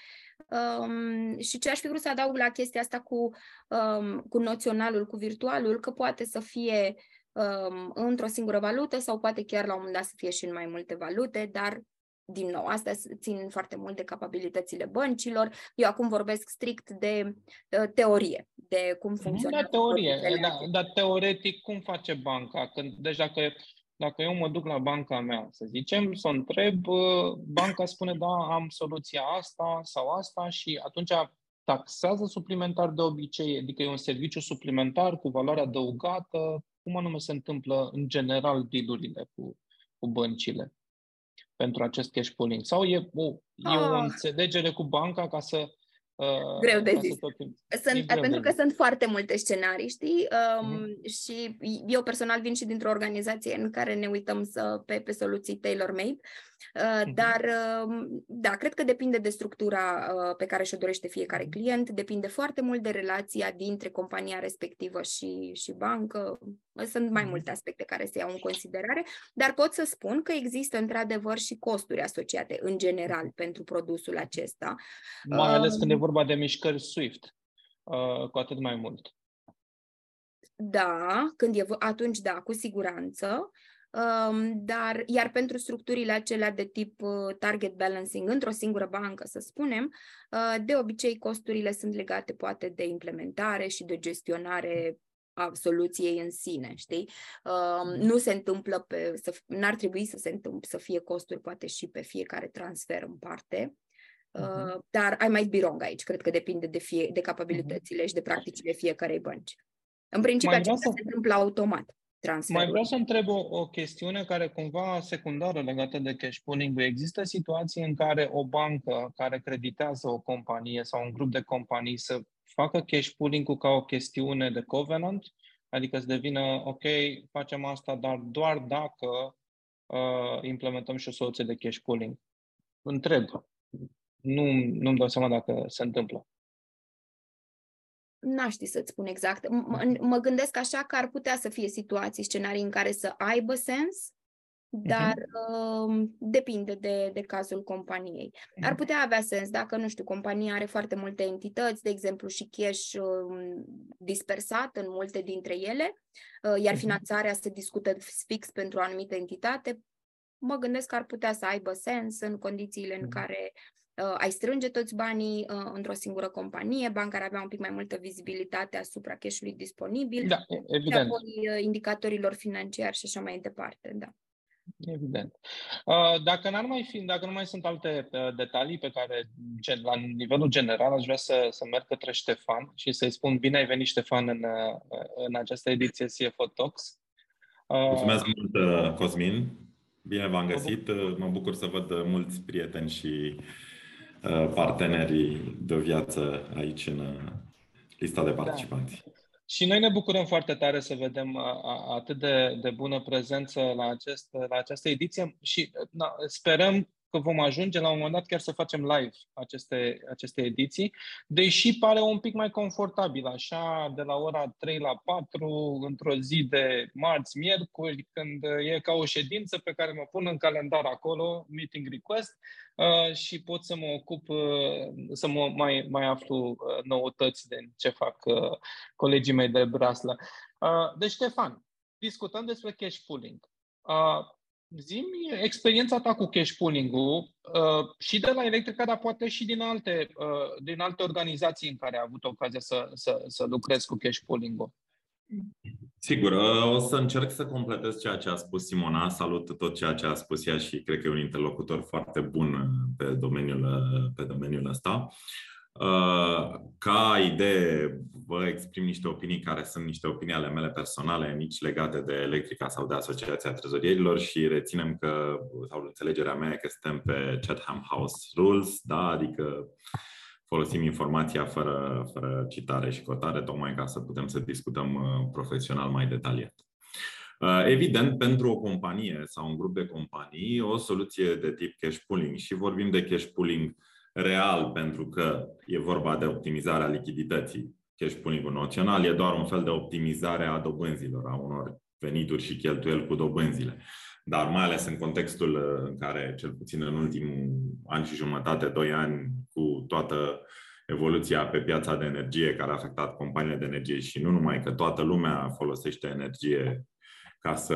Um, și ce aș fi vrut să adaug la chestia asta cu, um, cu noționalul, cu virtualul, că poate să fie um, într-o singură valută sau poate chiar la un moment dat să fie și în mai multe valute, dar din nou, asta țin foarte mult de capabilitățile băncilor. Eu acum vorbesc strict de uh, teorie, de cum mhm, funcționează. Da, teorie. Da, dar teoretic, cum face banca? Când, deci dacă, dacă eu mă duc la banca mea, să zicem, să o întreb, banca spune, da, am soluția asta sau asta și atunci taxează suplimentar de obicei, adică e un serviciu suplimentar cu valoare adăugată. Cum anume se întâmplă în general dealurile cu, cu băncile? Pentru acest cash pooling? Sau e o, ah. e o ah. înțelegere cu banca ca să Uh, greu de zis. Tot... Sunt, greu pentru de că zis. sunt foarte multe scenarii, știi? Um, uh-huh. Și eu personal vin și dintr-o organizație în care ne uităm să, pe, pe soluții tailor-made. Uh, dar, uh, da, cred că depinde de structura uh, pe care și-o dorește fiecare client, depinde foarte mult de relația dintre compania respectivă și, și bancă. Sunt mai multe aspecte care se iau în considerare, dar pot să spun că există într-adevăr și costuri asociate în general pentru produsul acesta. Mai ales când e vorba de mișcări SWIFT, cu atât mai mult. Da, când e, atunci da, cu siguranță. Um, dar, iar pentru structurile acelea de tip uh, target balancing într-o singură bancă, să spunem, uh, de obicei costurile sunt legate poate de implementare și de gestionare a soluției în sine, știi? Uh, nu se întâmplă pe, să, n-ar trebui să se întâmple, să fie costuri poate și pe fiecare transfer în parte, uh, uh-huh. dar I might be wrong aici, cred că depinde de, fie, de capabilitățile uh-huh. și de practicile fiecarei bănci. În principiu, acestea să... se întâmplă automat transferul. Mai vreau să întreb o, o chestiune care cumva secundară legată de cash pooling Există situații în care o bancă care creditează o companie sau un grup de companii să facă cash pooling-ul ca o chestiune de covenant? Adică să devină, ok, facem asta, dar doar dacă uh, implementăm și o soluție de cash pooling. Întreb. Nu, nu-mi dau seama dacă se întâmplă n-aș ști să-ți spun exact. M- mă gândesc așa că ar putea să fie situații, scenarii în care să aibă sens, dar uh-huh. uh, depinde de, de cazul companiei. Uh-huh. Ar putea avea sens dacă, nu știu, compania are foarte multe entități, de exemplu, și cash uh, dispersat în multe dintre ele, uh, iar uh-huh. finanțarea se discută fix pentru o anumită entitate, mă gândesc că ar putea să aibă sens în condițiile în care uh, ai strânge toți banii uh, într-o singură companie, banca ar avea un pic mai multă vizibilitate asupra cash-ului disponibil, da, evident. și apoi uh, indicatorilor financiari și așa mai departe, da. Evident. Uh, dacă, n-ar mai fi, dacă nu mai sunt alte uh, detalii pe care, la nivelul general, aș vrea să, să merg către Ștefan și să-i spun bine ai venit, Ștefan, în, uh, în această ediție CFO Talks. Mulțumesc mult, Cosmin. Bine v-am găsit. Mă bucur să văd mulți prieteni și Uh, partenerii de viață aici în uh, lista de participanți. Da. Și noi ne bucurăm foarte tare să vedem uh, atât de, de bună prezență la, acest, la această ediție și na, sperăm că vom ajunge la un moment dat chiar să facem live aceste, aceste ediții, deși pare un pic mai confortabil, așa, de la ora 3 la 4, într-o zi de marți, miercuri, când e ca o ședință pe care mă pun în calendar acolo, meeting request, uh, și pot să mă ocup, uh, să mă mai, mai aflu uh, noutăți din ce fac uh, colegii mei de braslă. Uh, deci, Ștefan, discutăm despre cash pooling. Uh, Zimi experiența ta cu cash pooling-ul uh, și de la Electrica, dar poate și din alte, uh, din alte organizații în care ai avut ocazia să, să, să lucrezi cu cash pooling-ul. Sigur, uh, o să încerc să completez ceea ce a spus Simona. Salut tot ceea ce a spus ea și cred că e un interlocutor foarte bun pe domeniul, uh, pe domeniul ăsta. Uh, ca idee, vă exprim niște opinii care sunt niște opinii ale mele personale, nici legate de Electrica sau de Asociația Trezorierilor și reținem că, sau înțelegerea mea e că suntem pe Chatham House Rules, da? adică folosim informația fără, fără citare și cotare, tocmai ca să putem să discutăm uh, profesional mai detaliat. Uh, evident, pentru o companie sau un grup de companii, o soluție de tip cash pooling și vorbim de cash pooling real pentru că e vorba de optimizarea lichidității. Cash pooling noțional e doar un fel de optimizare a dobânzilor, a unor venituri și cheltuieli cu dobânzile. Dar mai ales în contextul uh, în care, cel puțin în ultimul an și jumătate, doi ani, cu toată evoluția pe piața de energie care a afectat companiile de energie și nu numai că toată lumea folosește energie ca să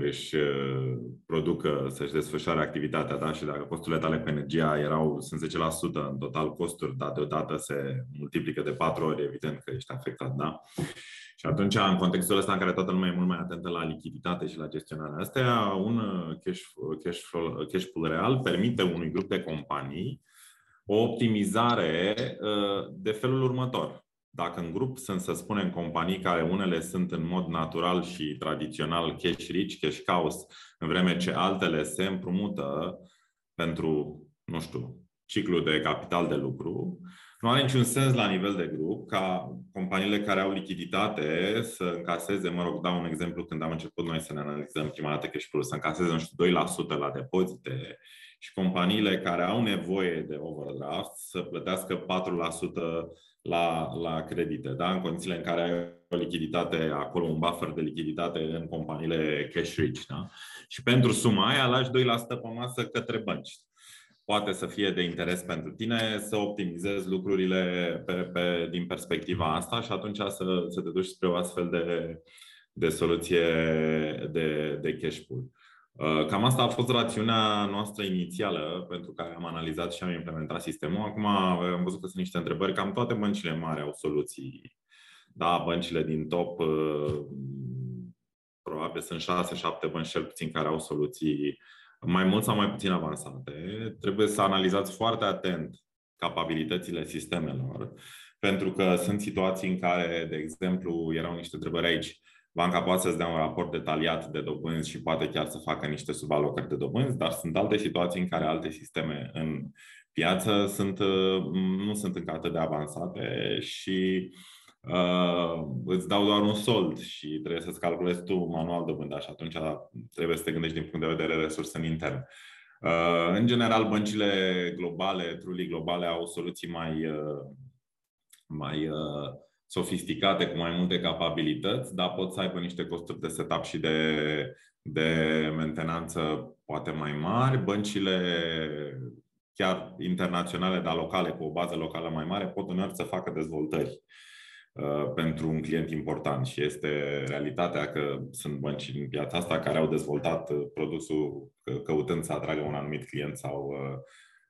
își uh, producă, să-și desfășoare activitatea, da? Și dacă costurile tale cu energia erau, sunt 10% în total costuri, dar deodată se multiplică de 4 ori, evident că ești afectat, da? Și atunci, în contextul ăsta în care toată lumea e mult mai atentă la lichiditate și la gestionarea astea, un uh, cash, cash, cash pool real permite unui grup de companii o optimizare uh, de felul următor dacă în grup sunt, să spunem, companii care unele sunt în mod natural și tradițional cash rich, cash cows, în vreme ce altele se împrumută pentru, nu știu, ciclu de capital de lucru, nu are niciun sens la nivel de grup ca companiile care au lichiditate să încaseze, mă rog, dau un exemplu când am început noi să ne analizăm prima dată cash flow, să încaseze, nu știu, 2% la depozite și companiile care au nevoie de overdraft să plătească 4% la, la credite, da? în condițiile în care ai o lichiditate, acolo un buffer de lichiditate în companiile cash rich. Da? Și pentru suma aia lași 2% pe masă către bănci. Poate să fie de interes pentru tine să optimizezi lucrurile pe, pe, din perspectiva asta și atunci să, să te duci spre o astfel de, de soluție de, de cash pool. Uh, cam asta a fost rațiunea noastră inițială pentru care am analizat și am implementat sistemul. Acum am văzut că sunt niște întrebări. Cam toate băncile mari au soluții. Da, băncile din top, uh, probabil sunt 6-7 bănci cel puțin care au soluții mai mult sau mai puțin avansate. Trebuie să analizați foarte atent capabilitățile sistemelor, pentru că sunt situații în care, de exemplu, erau niște întrebări aici, Banca poate să-ți dea un raport detaliat de dobânzi și poate chiar să facă niște subalocări de dobânzi, dar sunt alte situații în care alte sisteme în piață sunt, uh, nu sunt încă atât de avansate și uh, îți dau doar un sold și trebuie să-ți calculezi tu manual dobânda și atunci trebuie să te gândești din punct de vedere resurse în intern. Uh, în general, băncile globale, truly globale, au soluții mai, uh, mai uh, sofisticate cu mai multe capabilități, dar pot să aibă niște costuri de setup și de, de mentenanță poate mai mari. Băncile chiar internaționale, dar locale, cu o bază locală mai mare, pot uneori să facă dezvoltări uh, pentru un client important și este realitatea că sunt bănci în piața asta care au dezvoltat uh, produsul căutând să atragă un anumit client sau, uh,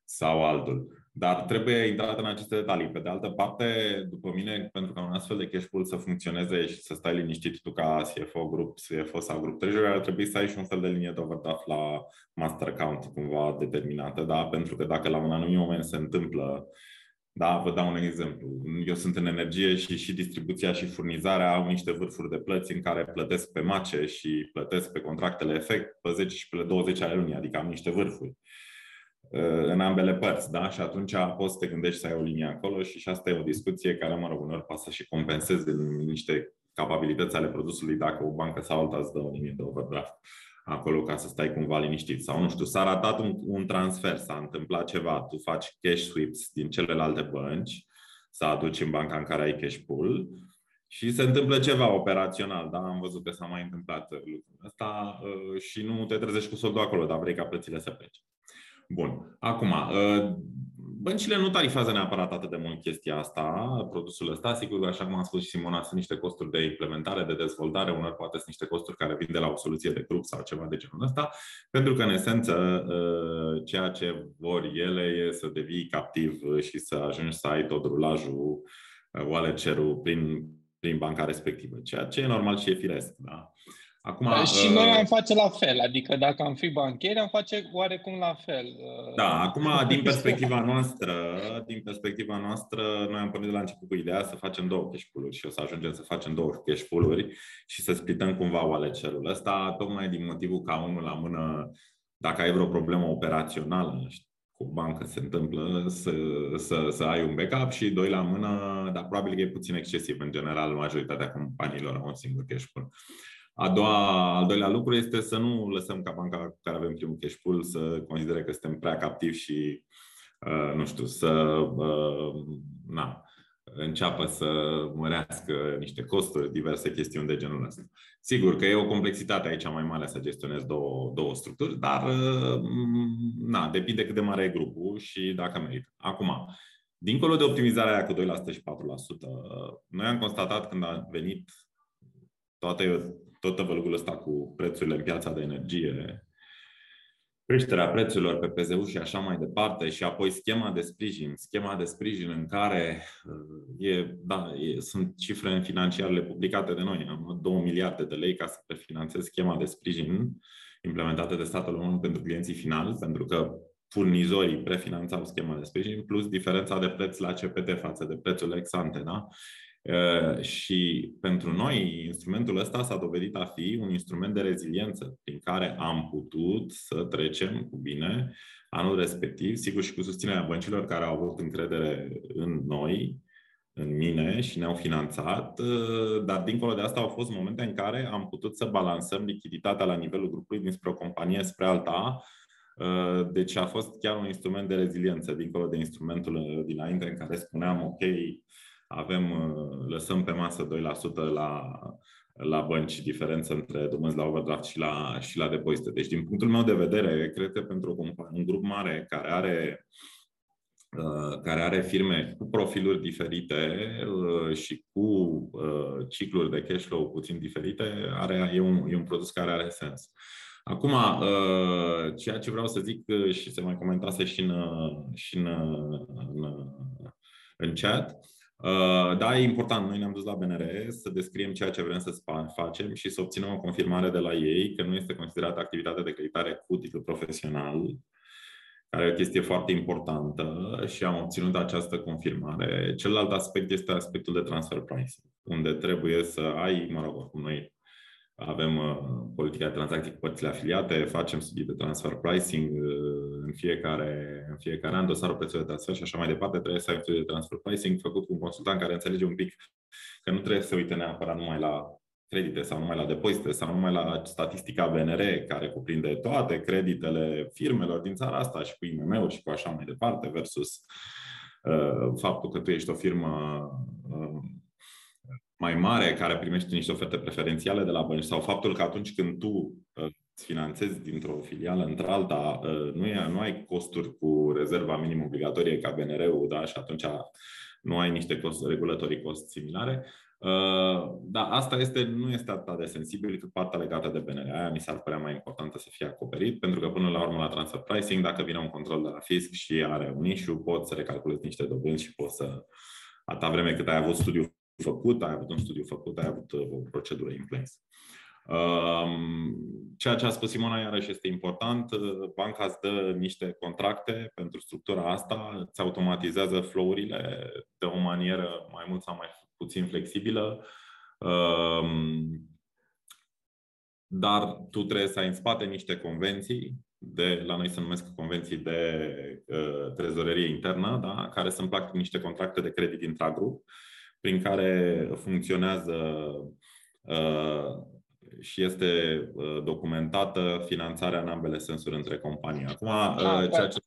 sau altul. Dar trebuie intrat în aceste detalii. Pe de altă parte, după mine, pentru ca un astfel de cash pool să funcționeze și să stai liniștit tu ca CFO, grup CFO sau grup treasury, ar trebui să ai și un fel de linie de overdraft la master account cumva determinată, da? pentru că dacă la un anumit moment se întâmplă da, vă dau un exemplu. Eu sunt în energie și și distribuția și furnizarea au niște vârfuri de plăți în care plătesc pe mace și plătesc pe contractele efect pe 10 și pe 20 ale lunii, adică am niște vârfuri. Uh, în ambele părți, da? Și atunci poți să te gândești să ai o linie acolo și și asta e o discuție care, mă rog, uneori poate să și compenseze niște capabilități ale produsului dacă o bancă sau alta îți dă o linie de overdraft. acolo ca să stai cumva liniștit. Sau, nu știu, s-a ratat un, un transfer, s-a întâmplat ceva, tu faci cash sweeps din celelalte bănci, să aduci în banca în care ai cash pool și se întâmplă ceva operațional, da? Am văzut că s-a mai întâmplat lucrul ăsta uh, și nu te trezești cu soldul acolo, dar vrei ca plățile să plece. Bun. Acum, uh, băncile nu tarifează neapărat atât de mult chestia asta, produsul ăsta. Sigur că, așa cum am spus și Simona, sunt niște costuri de implementare, de dezvoltare, unor poate sunt niște costuri care vin de la o soluție de grup sau ceva de genul ăsta, pentru că, în esență, uh, ceea ce vor ele e să devii captiv și să ajungi să ai tot rulajul, wallet share prin, prin banca respectivă, ceea ce e normal și e firesc. Da? Acum, da, și uh, noi am face la fel, adică dacă am fi bancheri, am face oarecum la fel. Uh, da, acum, din perspectiva noastră, din perspectiva noastră, noi am pornit de la început cu ideea să facem două cash pool și o să ajungem să facem două cash pool și să splităm cumva wallet share-ul ăsta, tocmai din motivul ca unul la mână, dacă ai vreo problemă operațională, cu o bancă se întâmplă să, să, să ai un backup și doi la mână, dar probabil că e puțin excesiv. În general, majoritatea companiilor au un singur cash pool. A doua, al doilea lucru este să nu lăsăm ca banca cu care avem primul cash pool să considere că suntem prea captivi și, uh, nu știu, să uh, na, înceapă să mărească niște costuri, diverse chestiuni de genul ăsta. Sigur că e o complexitate aici mai mare să gestionezi două, două structuri, dar uh, na, depinde cât de mare e grupul și dacă merită. Acum, dincolo de optimizarea aia cu 2% și 4%, noi am constatat când a venit toate tot tăvălugul ăsta cu prețurile în piața de energie, creșterea prețurilor pe PZU și așa mai departe și apoi schema de sprijin, schema de sprijin în care uh, e, da, e, sunt cifre financiarele publicate de noi, am 2 miliarde de lei ca să prefinanțez schema de sprijin implementată de statul român pentru clienții finali, pentru că furnizorii prefinanțau schema de sprijin, plus diferența de preț la CPT față de prețul ex ante, da? Uh, și pentru noi, instrumentul ăsta s-a dovedit a fi un instrument de reziliență prin care am putut să trecem cu bine anul respectiv, sigur și cu susținerea băncilor care au avut încredere în noi, în mine și ne-au finanțat, uh, dar dincolo de asta au fost momente în care am putut să balansăm lichiditatea la nivelul grupului dinspre o companie spre alta, uh, deci a fost chiar un instrument de reziliență, dincolo de instrumentul dinainte în care spuneam, ok, avem, uh, lăsăm pe masă 2% la, la bănci diferență între dobânzi la overdraft și la, și la depozite. Deci, din punctul meu de vedere, cred că pentru un grup mare care are uh, care are firme cu profiluri diferite uh, și cu cicluri de cash flow puțin diferite, are, e, un, e un produs care are sens. Acum, ceea ce vreau să zic și se mai comentase și în, și în, în, în chat, Uh, da, e important. Noi ne-am dus la BNR să descriem ceea ce vrem să facem și să obținem o confirmare de la ei că nu este considerată activitate de creditare cu titlu profesional, care e o chestie foarte importantă și am obținut această confirmare. Celălalt aspect este aspectul de transfer pricing, unde trebuie să ai, mă rog, oricum noi avem uh, politica de tranzacții cu părțile afiliate, facem studii de transfer pricing uh, în fiecare, în fiecare an, dosarul prețului de transfer și așa mai departe. Trebuie să ai un studiu de transfer pricing făcut cu un consultant care înțelege un pic că nu trebuie să se uite neapărat numai la credite sau numai la depozite sau numai la statistica BNR care cuprinde toate creditele firmelor din țara asta și cu IMM-uri și cu așa mai departe versus uh, faptul că tu ești o firmă uh, mai mare care primește niște oferte preferențiale de la bănci sau faptul că atunci când tu uh, îți finanțezi dintr-o filială într-alta, uh, nu, e, nu ai costuri cu rezerva minim obligatorie ca BNR-ul, da? și atunci nu ai niște cost, regulatorii cost similare. Uh, dar asta este, nu este atât de sensibil cât partea legată de BNR. Aia mi s-ar părea mai importantă să fie acoperit, pentru că până la urmă la transfer pricing, dacă vine un control de la fisc și are un issue, poți să recalculezi niște dobânzi și poți să, atâta vreme cât ai avut studiu făcut, ai avut un studiu făcut, ai avut uh, o procedură in place. Um, ceea ce a spus Simona iarăși este important. Uh, banca îți dă niște contracte pentru structura asta, îți automatizează flow-urile de o manieră mai mult sau mai puțin flexibilă. Um, dar tu trebuie să ai în spate niște convenții, de, la noi se numesc convenții de uh, trezorerie internă, da? care sunt practic niște contracte de credit intragrup, prin care funcționează uh, și este documentată finanțarea în ambele sensuri între companii. Acum, da, ceea ce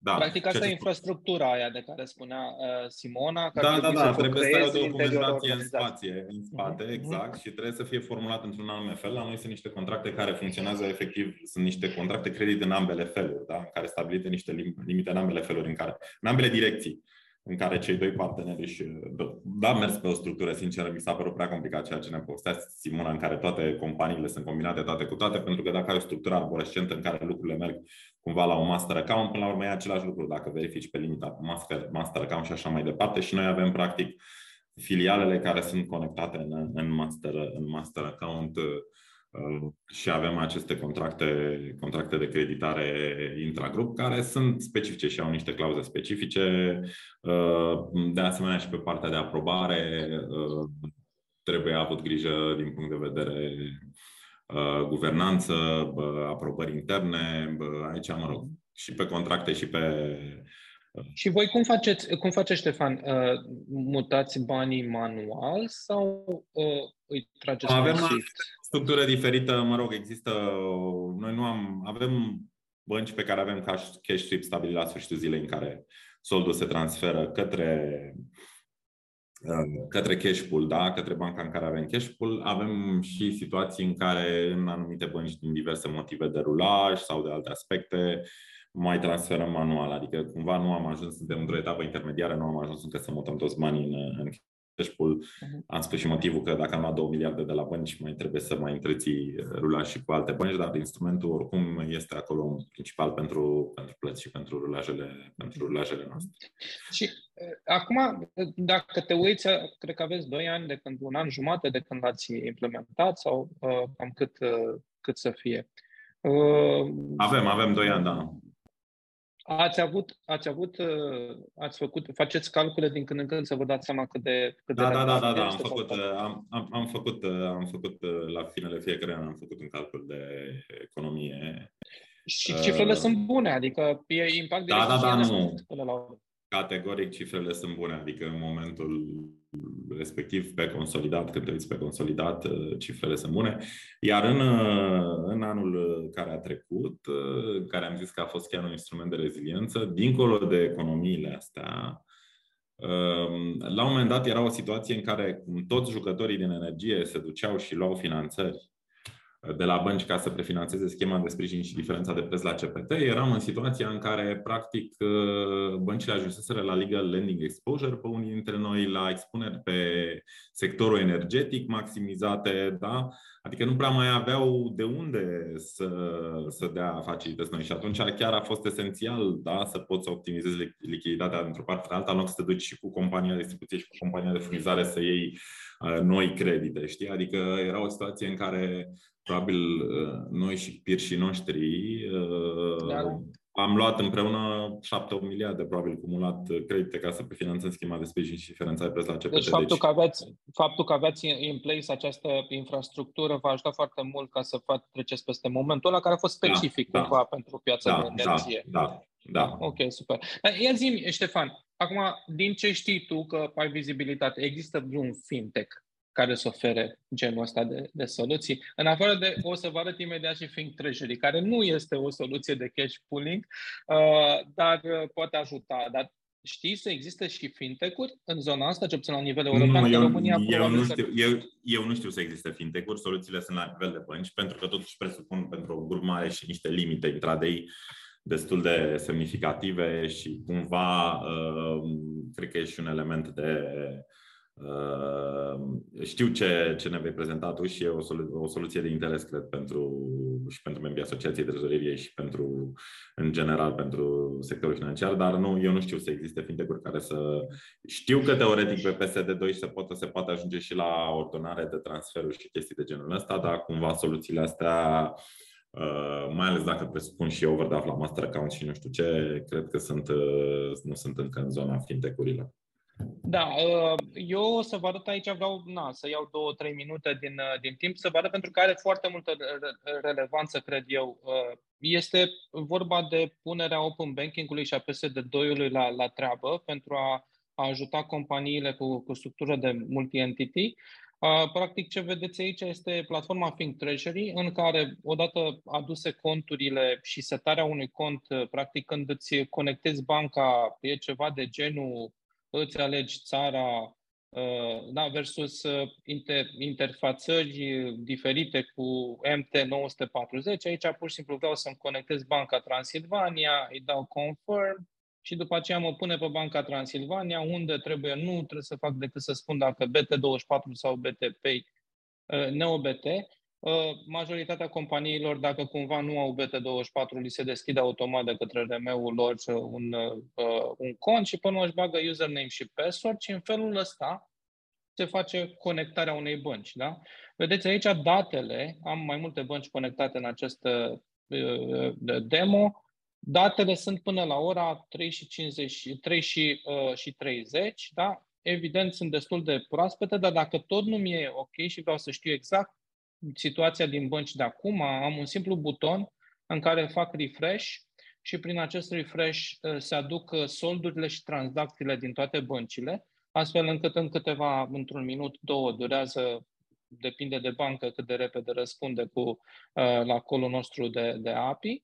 da. Practic asta e infrastructura aia de care spunea uh, Simona. Care da, da, da, trebuie să ai o documentație în spație, în spate, uh-huh. exact, și trebuie să fie formulat într-un anume fel. La noi sunt niște contracte care funcționează efectiv, sunt niște contracte credit în ambele feluri, da? care stabilite niște limite în ambele feluri, în care, în ambele direcții în care cei doi parteneri și da, mers pe o structură, sincer, mi s-a părut prea complicat ceea ce ne povestea Simona, în care toate companiile sunt combinate toate cu toate, pentru că dacă ai o structură arborescentă în care lucrurile merg cumva la un master account, până la urmă e același lucru dacă verifici pe limita master, master account și așa mai departe și noi avem practic filialele care sunt conectate în, în, master, în master account uh, și avem aceste contracte, contracte de creditare intragrup care sunt specifice și au niște clauze specifice. Uh, de asemenea și pe partea de aprobare uh, trebuie avut grijă din punct de vedere Uh, guvernanță, aprobări interne, aici, mă rog, și pe contracte și pe... Uh, și voi cum faceți, cum face Ștefan? Uh, mutați banii manual sau îi trageți Avem o structură diferită, mă rog, există, noi nu am, avem bănci pe care avem cash, cash strip stabilit la sfârșitul zilei în care soldul se transferă către către cash pool, da? către banca în care avem cash pool. Avem și situații în care în anumite bănci din diverse motive de rulaj sau de alte aspecte mai transferăm manual, adică cumva nu am ajuns, suntem într-o etapă intermediară, nu am ajuns încă să mutăm toți banii în, în Dashpool. Uh-huh. Am spus și motivul că dacă am luat 2 miliarde de la bănci, mai trebuie să mai întreții rulaj și cu alte bănci, dar instrumentul oricum este acolo principal pentru, pentru plăți și pentru rulajele, pentru rulajele noastre. Și acum, dacă te uiți, cred că aveți 2 ani de când, un an jumate de când ați implementat sau uh, cam cât, uh, cât să fie. Uh, avem, avem 2 ani, da. Ați avut, ați avut, uh, ați făcut, faceți calcule din când în când să vă dați seama cât de cât da, de da, da, da, da, am făcut, uh, am, am, am făcut, uh, am făcut la finele fiecare an am făcut un calcul de economie. Și cifrele uh, sunt bune, adică e impact da, da, da, nu. Până la urmă. Categoric cifrele sunt bune, adică în momentul respectiv pe consolidat, când te uiți pe consolidat, uh, cifrele sunt bune. Iar în, uh, în anul care a trecut, uh, care am zis că a fost chiar un instrument de reziliență, dincolo de economiile astea, um, la un moment dat era o situație în care toți jucătorii din energie se duceau și luau finanțări de la bănci ca să prefinanțeze schema de sprijin și diferența de preț la CPT, eram în situația în care, practic, băncile ajunseseră la legal lending exposure pe unii dintre noi, la expuneri pe sectorul energetic maximizate, da? Adică nu prea mai aveau de unde să, să dea facilități noi și atunci chiar a fost esențial da, să poți să optimizezi lichiditatea dintr-o parte în alta, în loc să te duci și cu compania de distribuție și cu compania de furnizare să iei uh, noi credite, știi? Adică era o situație în care probabil uh, noi și pirșii noștri uh, da. am luat împreună 7 miliarde, probabil, cumulat credite ca să prefinanțăm schema de sprijin și diferența de preț la CPT. Deci faptul, deci... Că aveți, faptul că aveți în place această infrastructură v-a ajutat foarte mult ca să treceți peste momentul ăla care a fost da, specific da, cumva da. pentru piața da, de energie. Da, da, da. Ok, super. Ia zi Ștefan, acum, din ce știi tu că ai vizibilitate, există vreun fintech care să ofere genul ăsta de, de soluții. În afară de, o să vă arăt imediat și Think Treasury, care nu este o soluție de cash pooling, uh, dar uh, poate ajuta. Dar știți să există și fintech-uri în zona asta, ce puțin la nivel european, nu, eu, România eu nu, știu, eu, eu nu știu să existe fintech-uri, soluțiile sunt la nivel de bănci, pentru că totuși presupun pentru o grup mare și niște limite intradei destul de semnificative și cumva uh, cred că e și un element de Uh, știu ce, ce ne vei prezenta tu și e o, solu- o soluție de interes, cred, pentru, și pentru membrii Asociației Trezoreriei și pentru, în general, pentru sectorul financiar, dar nu, eu nu știu să existe fintech care să... Știu că teoretic pe PSD2 se poate, se poate ajunge și la ordonare de transferuri și chestii de genul ăsta, dar cumva soluțiile astea Uh, mai ales dacă presupun și overdraft la master account și nu știu ce, cred că sunt, uh, nu sunt încă în zona fintech-urilor. Da, uh, eu o să vă arăt aici, vreau na, să iau două, trei minute din, uh, din timp să vă arăt pentru că are foarte multă relevanță, cred eu. Uh, este vorba de punerea open banking-ului și a PSD2-ului la, la treabă pentru a, a ajuta companiile cu, cu structură de multi-entity Practic, ce vedeți aici este platforma Think Treasury, în care, odată aduse conturile și setarea unui cont, practic, când îți conectezi banca, e ceva de genul, îți alegi țara, da, versus inter, interfațări diferite cu MT940. Aici pur și simplu vreau să-mi conectez Banca Transilvania, îi dau confirm și după aceea mă pune pe Banca Transilvania, unde trebuie, nu trebuie să fac decât să spun dacă BT24 sau BTP, uh, NeoBT. Uh, majoritatea companiilor, dacă cumva nu au BT24, li se deschide automat de către RM-ul lor un, uh, un cont și până își bagă username și password și în felul ăsta se face conectarea unei bănci. Da? Vedeți aici datele, am mai multe bănci conectate în această demo, Datele sunt până la ora 3 și, 50, 3 și, uh, și 30, da? Evident, sunt destul de proaspete, dar dacă tot nu mi-e ok și vreau să știu exact situația din bănci de acum, am un simplu buton în care fac refresh și prin acest refresh uh, se aduc uh, soldurile și tranzacțiile din toate băncile, astfel încât în câteva, într-un minut, două, durează, depinde de bancă cât de repede răspunde cu uh, la colul nostru de, de API.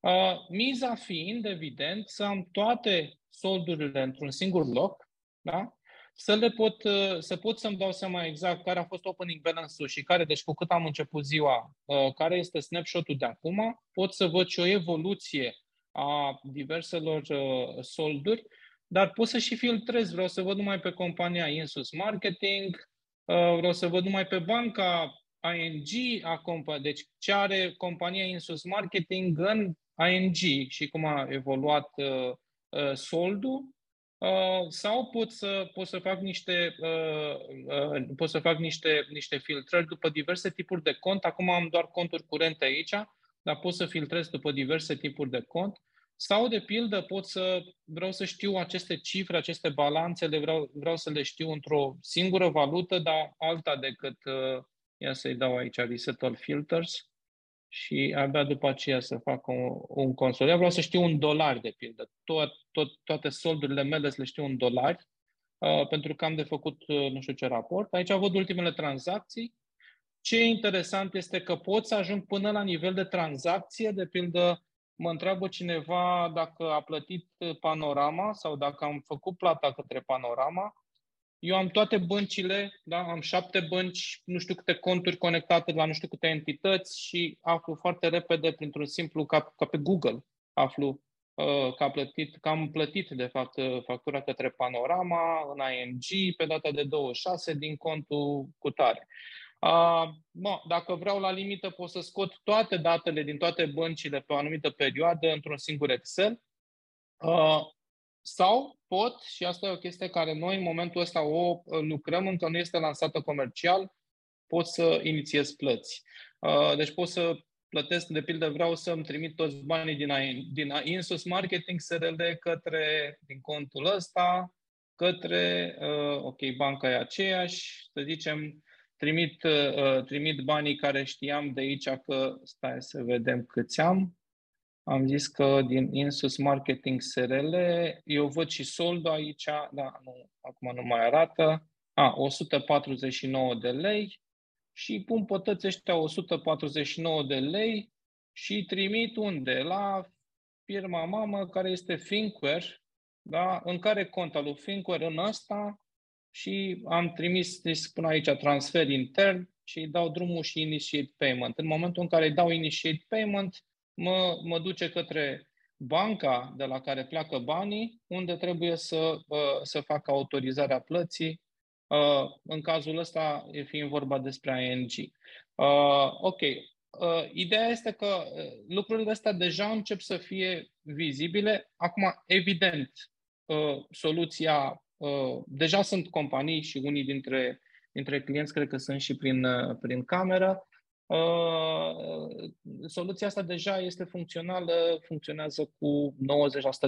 Uh, miza fiind, evident, să am toate soldurile într-un singur loc, da? Să le pot, uh, să pot să-mi dau seama exact care a fost opening balance-ul și care, deci cu cât am început ziua, uh, care este snapshot-ul de acum, pot să văd și o evoluție a diverselor solduri, dar pot să și filtrez. Vreau să văd numai pe compania Insus Marketing, vreau să văd numai pe banca ING, a compa- deci ce are compania Insus Marketing în ING și cum a evoluat uh, uh, soldul, uh, sau pot să, pot să fac niște, uh, uh, pot să fac niște, niște filtrări după diverse tipuri de cont. Acum am doar conturi curente aici, dar pot să filtrez după diverse tipuri de cont. Sau, de pildă, pot să vreau să știu aceste cifre, aceste balanțe, le vreau, vreau să le știu într-o singură valută, dar alta decât, uh, ia să-i dau aici Reset All Filters, și abia după aceea să fac un, un consolidat. Vreau să știu un dolar, de pildă. Tot, tot, toate soldurile mele să le știu un dolar, uh, pentru că am de făcut uh, nu știu ce raport. Aici văd ultimele tranzacții. Ce e interesant este că pot să ajung până la nivel de tranzacție, de pildă mă întreabă cineva dacă a plătit panorama sau dacă am făcut plata către panorama eu am toate băncile, da? am șapte bănci, nu știu câte conturi conectate la nu știu câte entități și aflu foarte repede printr-un simplu, ca, ca pe Google, aflu uh, că, a plătit, că am plătit, de fapt, uh, factura către Panorama, în ING, pe data de 26 din contul cu tare. Uh, no, dacă vreau la limită, pot să scot toate datele din toate băncile pe o anumită perioadă într-un singur Excel. Uh, sau pot, și asta e o chestie care noi în momentul ăsta o uh, lucrăm, încă nu este lansată comercial, pot să inițiez plăți. Uh, deci pot să plătesc, de pildă vreau să-mi trimit toți banii din, din Insus Marketing SRL către, din contul ăsta, către, uh, ok, banca e aceeași, să zicem, trimit, trimit banii care știam de aici că, stai să vedem câți am, am zis că din Insus Marketing SRL, eu văd și soldul aici, da, nu, acum nu mai arată, a, 149 de lei și pun potăți ăștia 149 de lei și trimit unde? La firma mamă care este Thinkware, da? în care cont al lui Thinkware în ăsta și am trimis, spun aici, transfer intern și îi dau drumul și initiate payment. În momentul în care îi dau initiate payment, mă, mă duce către banca de la care pleacă banii, unde trebuie să, să facă autorizarea plății, în cazul ăsta e fiind vorba despre ING. Ok, ideea este că lucrurile astea deja încep să fie vizibile. Acum, evident, soluția, deja sunt companii și unii dintre, dintre clienți cred că sunt și prin, prin cameră, Uh, soluția asta deja este funcțională, funcționează cu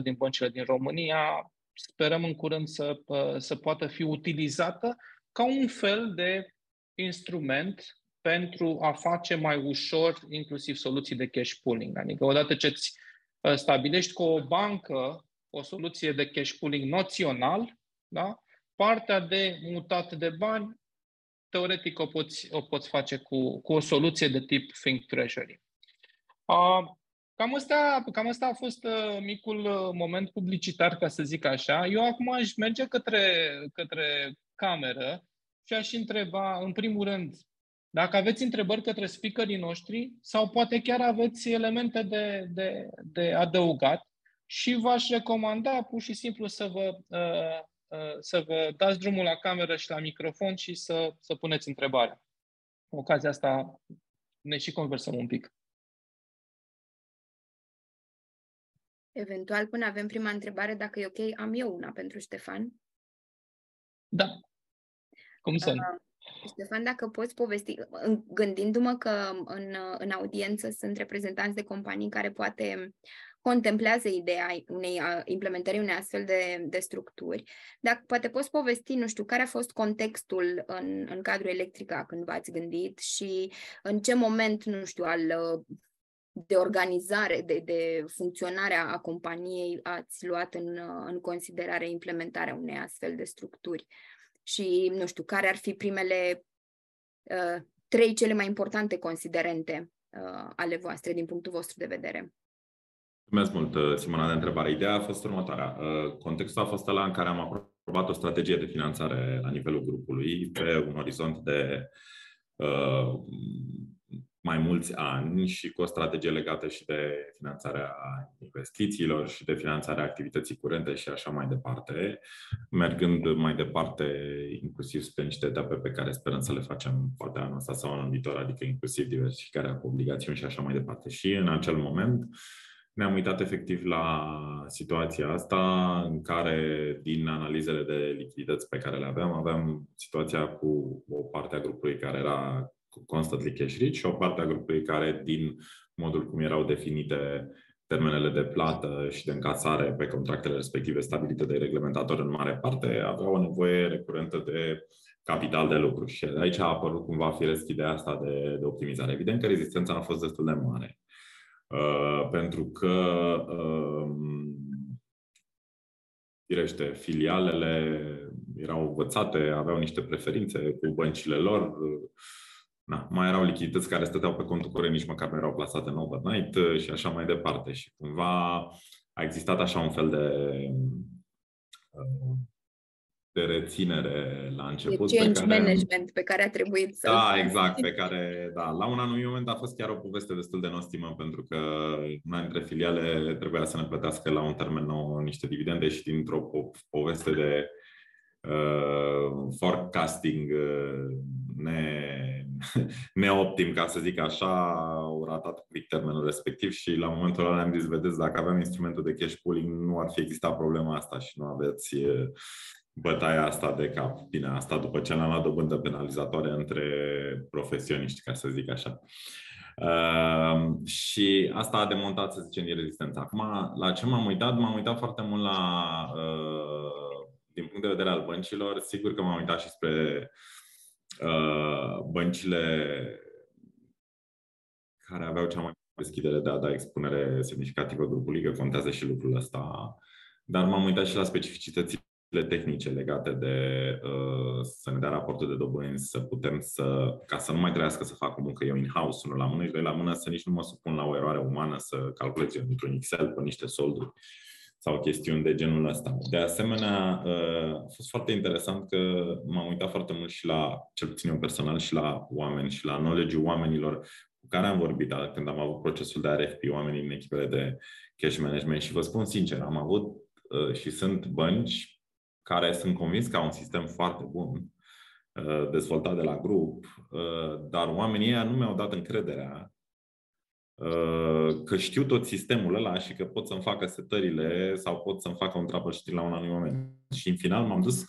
90% din băncile din România. Sperăm în curând să, uh, să poată fi utilizată ca un fel de instrument pentru a face mai ușor inclusiv soluții de cash pooling. Adică odată ce îți uh, stabilești cu o bancă o soluție de cash pooling noțional, da? partea de mutat de bani teoretic o poți, o poți face cu, cu o soluție de tip Think Treasury. Uh, cam, asta, cam asta a fost uh, micul uh, moment publicitar, ca să zic așa. Eu acum aș merge către, către cameră și aș întreba, în primul rând, dacă aveți întrebări către speakerii noștri sau poate chiar aveți elemente de, de, de adăugat și v-aș recomanda pur și simplu să vă, uh, uh, să vă dați drumul la cameră și la microfon și să, să puneți întrebarea. Cu ocazia asta ne și conversăm un pic. Eventual, până avem prima întrebare, dacă e ok, am eu una pentru Ștefan. Da. Cum să nu? Uh, Ștefan, dacă poți povesti, gândindu-mă că în, în audiență sunt reprezentanți de companii care poate contemplează ideea unei implementării unei astfel de, de structuri. Dacă poate poți povesti, nu știu, care a fost contextul în, în cadrul Electrica când v-ați gândit și în ce moment, nu știu, al de organizare, de, de funcționare a companiei ați luat în, în considerare implementarea unei astfel de structuri și, nu știu, care ar fi primele uh, trei cele mai importante considerente uh, ale voastre din punctul vostru de vedere. Mulțumesc mult, uh, Simona, de întrebare. Ideea a fost următoarea. Uh, contextul a fost ăla în care am aprobat o strategie de finanțare la nivelul grupului pe un orizont de uh, mai mulți ani și cu o strategie legată și de finanțarea investițiilor și de finanțarea activității curente și așa mai departe, mergând mai departe inclusiv spre niște etape pe care sperăm să le facem poate anul ăsta sau anul viitor, adică inclusiv diversificarea cu obligațiuni și așa mai departe. Și în acel moment ne-am uitat efectiv la situația asta în care din analizele de lichidități pe care le aveam, aveam situația cu o parte a grupului care era constantly cash rich și o parte a grupului care, din modul cum erau definite termenele de plată și de încasare pe contractele respective stabilite de reglementator în mare parte, aveau o nevoie recurentă de capital de lucru. Și aici a apărut cumva firesc ideea asta de, de optimizare. Evident că rezistența a fost destul de mare. Uh, pentru că uh, firește, filialele erau învățate, aveau niște preferințe cu băncile lor, uh, na, mai erau lichidități care stăteau pe contul curent, nici măcar nu erau plasate în overnight uh, și așa mai departe. Și cumva a existat așa un fel de uh, de reținere la început. De change pe care, management pe care a trebuit să... Da, exact, pe care, da, la un anumit moment a fost chiar o poveste destul de nostimă, pentru că una dintre filiale trebuia să ne plătească la un termen nou niște dividende și dintr-o po- poveste de uh, forecasting uh, ne, neoptim, ca să zic așa, au ratat cu termenul respectiv și la momentul ăla ne-am zis, vedeți, dacă aveam instrumentul de cash pooling, nu ar fi existat problema asta și nu aveți bătaia asta de cap. Bine, asta după ce am luat dobândă penalizatoare între profesioniști, ca să zic așa. Uh, și asta a demontat, să zicem, din rezistența. Acum, la ce m-am uitat? M-am uitat foarte mult la, uh, din punct de vedere al băncilor, sigur că m-am uitat și spre uh, băncile care aveau cea mai deschidere de a da expunere semnificativă grupului, că contează și lucrul ăsta, dar m-am uitat și la specificitățile tehnice legate de uh, să ne dea raportul de dobânzi, să putem să, ca să nu mai trebuiască să fac o muncă eu in-house, unul la mână și doi la mână, să nici nu mă supun la o eroare umană, să calculez într-un Excel pe niște solduri sau chestiuni de genul ăsta. De asemenea, uh, a fost foarte interesant că m-am uitat foarte mult și la, cel puțin eu personal, și la oameni și la knowledge oamenilor cu care am vorbit când am avut procesul de RFP, oamenii în echipele de cash management și vă spun sincer, am avut uh, și sunt bănci care sunt convins că au un sistem foarte bun uh, dezvoltat de la grup, dar oamenii ăia nu mi-au dat încrederea Uh, că știu tot sistemul ăla și că pot să-mi facă setările sau pot să-mi facă un troubleshooting la un anumit moment. Și în final m-am dus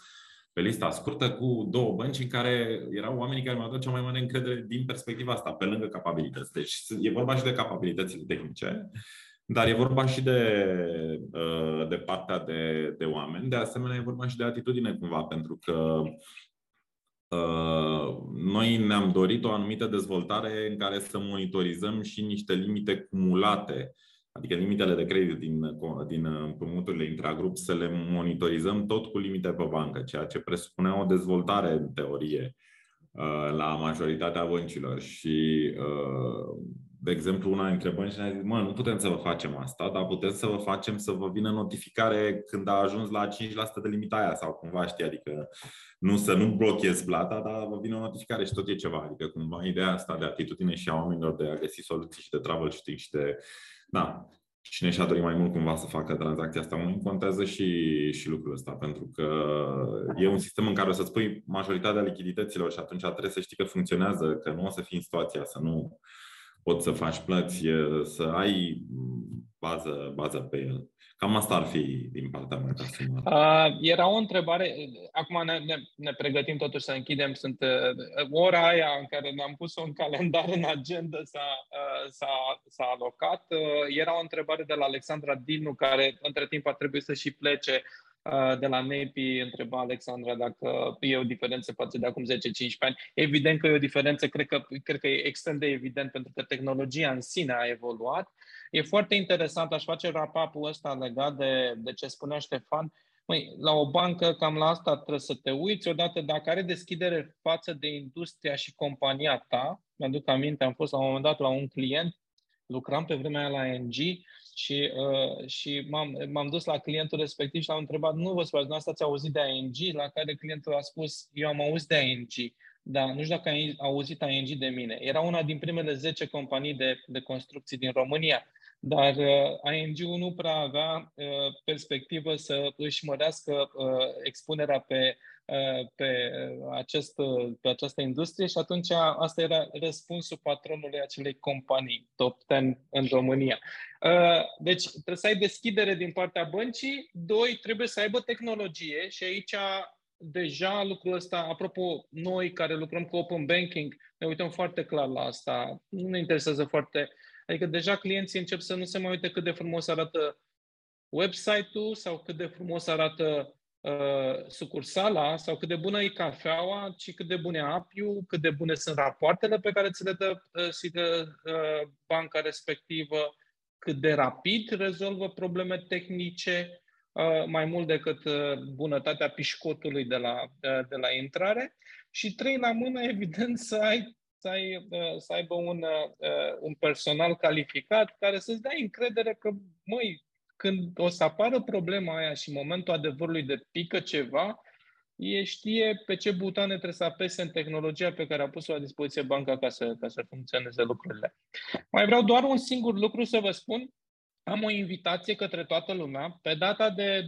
pe lista scurtă cu două bănci în care erau oamenii care mi-au dat cea mai mare încredere din perspectiva asta, pe lângă capabilități. Deci e vorba și de capabilitățile tehnice, dar e vorba și de, uh, de partea de, de oameni. De asemenea, e vorba și de atitudine cumva, pentru că Uh, noi ne-am dorit o anumită dezvoltare în care să monitorizăm și niște limite cumulate, adică limitele de credit din, din împrumuturile intragrup, să le monitorizăm tot cu limite pe bancă, ceea ce presupunea o dezvoltare în teorie la majoritatea băncilor. Și de exemplu, una dintre bănci ne-a zis, mă, nu putem să vă facem asta, dar putem să vă facem să vă vină notificare când a ajuns la 5% de limita aia sau cumva, știi, adică nu să nu blochezi plata, dar vă vine o notificare și tot e ceva. Adică cumva ideea asta de atitudine și a oamenilor de a găsi soluții și de troubleshooting și de, da, cine și-a dorit mai mult cumva să facă tranzacția asta, mă contează și, și lucrul ăsta, pentru că e un sistem în care o să-ți pui majoritatea lichidităților și atunci trebuie să știi că funcționează, că nu o să fii în situația să nu poți să faci plăți, să ai bază, bază pe el. Cam asta ar fi din partea mea ca uh, Era o întrebare, acum ne, ne, ne pregătim totuși să închidem, sunt uh, ora aia în care ne-am pus-o în calendar, în agenda s-a, uh, s-a, s-a alocat. Uh, era o întrebare de la Alexandra Dinu, care între timp a trebuit să și plece Uh, de la NEPI întreba Alexandra dacă e o diferență față de acum 10-15 ani. Evident că e o diferență, cred că, cred că e extrem de evident pentru că tehnologia în sine a evoluat. E foarte interesant, aș face rapapul ăsta legat de, de ce spunea Ștefan. Măi, la o bancă, cam la asta trebuie să te uiți. Odată, dacă are deschidere față de industria și compania ta, mi-aduc aminte, am fost la un moment dat la un client, lucram pe vremea aia la NG și, uh, și m-am, m-am dus la clientul respectiv și l-am întrebat, nu vă spune, asta ați auzit de ING? La care clientul a spus, eu am auzit de ING, dar nu știu dacă ai auzit ING de mine. Era una din primele 10 companii de, de construcții din România, dar uh, ING-ul nu prea avea uh, perspectivă să își mărească uh, expunerea pe Uh, pe, acest, pe această industrie și atunci asta era răspunsul patronului acelei companii, top 10 în România. Uh, deci trebuie să ai deschidere din partea băncii, doi, trebuie să aibă tehnologie și aici deja lucrul ăsta, apropo, noi care lucrăm cu open banking, ne uităm foarte clar la asta. Nu ne interesează foarte... Adică deja clienții încep să nu se mai uite cât de frumos arată website-ul sau cât de frumos arată uh, sucursala sau cât de bună e cafeaua, ci cât de bun e apiu, cât de bune sunt rapoartele pe care ți le dă, uh, dă uh, banca respectivă, cât de rapid rezolvă probleme tehnice, uh, mai mult decât uh, bunătatea pișcotului de la, uh, de la intrare. Și trei la mână, evident, să ai să, ai, uh, să aibă un, uh, un personal calificat care să-ți dea încredere că, măi, când o să apară problema aia și în momentul adevărului de pică ceva, e știe pe ce butoane trebuie să apese în tehnologia pe care a pus-o la dispoziție banca ca să, ca să funcționeze lucrurile. Mai vreau doar un singur lucru să vă spun. Am o invitație către toată lumea. Pe data de 29-30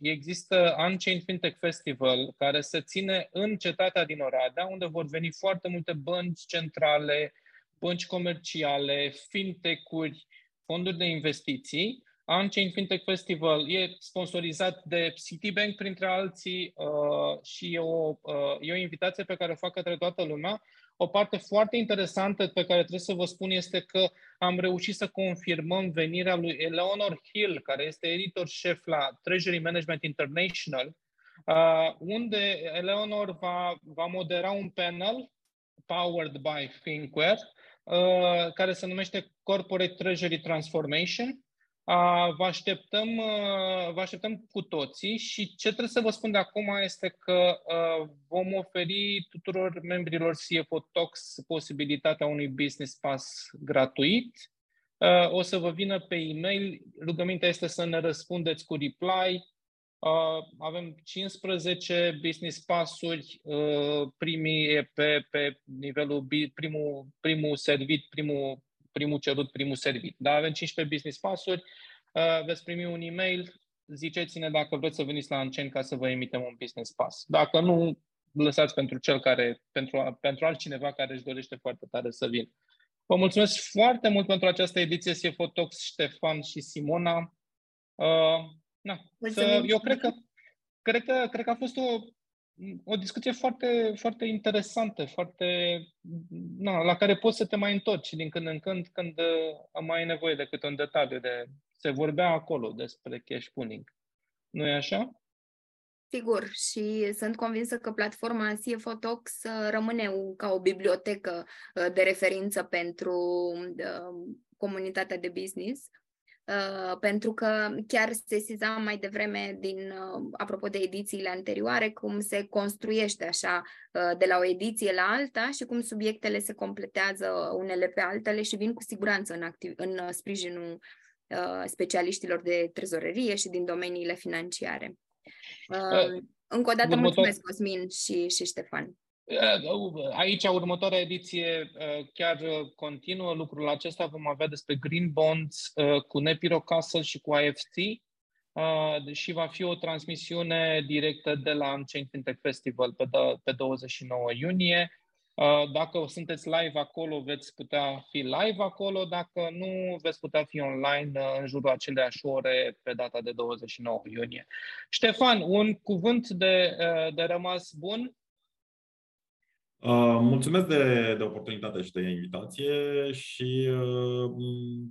există Unchained Fintech Festival care se ține în cetatea din Oradea, unde vor veni foarte multe bănci centrale, bănci comerciale, fintech-uri, fonduri de investiții. Unchained Fintech Festival e sponsorizat de Citibank, printre alții, uh, și e o, uh, e o invitație pe care o fac către toată lumea. O parte foarte interesantă pe care trebuie să vă spun este că am reușit să confirmăm venirea lui Eleanor Hill, care este editor șef la Treasury Management International, uh, unde Eleanor va, va modera un panel powered by Thinkware, Uh, care se numește Corporate Treasury Transformation. Uh, vă așteptăm, uh, vă așteptăm cu toții și ce trebuie să vă spun de acum este că vom oferi tuturor membrilor CFO Talks posibilitatea unui business pass gratuit. O să vă vină pe e-mail. Rugămintea este să ne răspundeți cu reply Uh, avem 15 business pasuri, uh, primii pe, pe nivelul primul, primul servit, primul, primul cerut, primul servit. Da, avem 15 business pasuri, uh, veți primi un e-mail, ziceți-ne dacă vreți să veniți la Ancen ca să vă emitem un business pass. Dacă nu, lăsați pentru cel care, pentru, pentru altcineva care își dorește foarte tare să vină. Vă mulțumesc foarte mult pentru această ediție CFO Talks, Ștefan și Simona. Na, să, eu cred că, cred, că, cred că a fost o, o discuție foarte, foarte interesantă, foarte, na, la care poți să te mai întorci din când în când, când uh, mai ai nevoie de câte un detaliu. De, se vorbea acolo despre cash pooling. Nu e așa? Sigur, și sunt convinsă că platforma CFO Talks uh, rămâne ca o bibliotecă uh, de referință pentru comunitatea de business Uh, pentru că chiar se sesizam mai devreme din, uh, apropo de edițiile anterioare, cum se construiește așa uh, de la o ediție la alta și cum subiectele se completează unele pe altele și vin cu siguranță în, activ- în uh, sprijinul uh, specialiștilor de trezorerie și din domeniile financiare. Uh, încă o dată Următor... mulțumesc, Cosmin și, și Ștefan. Aici, următoarea ediție chiar continuă lucrul acesta. Vom avea despre Green Bonds cu Nepiro Castle și cu IFC și va fi o transmisiune directă de la Unchained Fintech Festival pe, pe 29 iunie. Dacă sunteți live acolo, veți putea fi live acolo. Dacă nu, veți putea fi online în jurul aceleași ore pe data de 29 iunie. Ștefan, un cuvânt de, de rămas bun Uh, mulțumesc de, de oportunitate și de invitație și uh,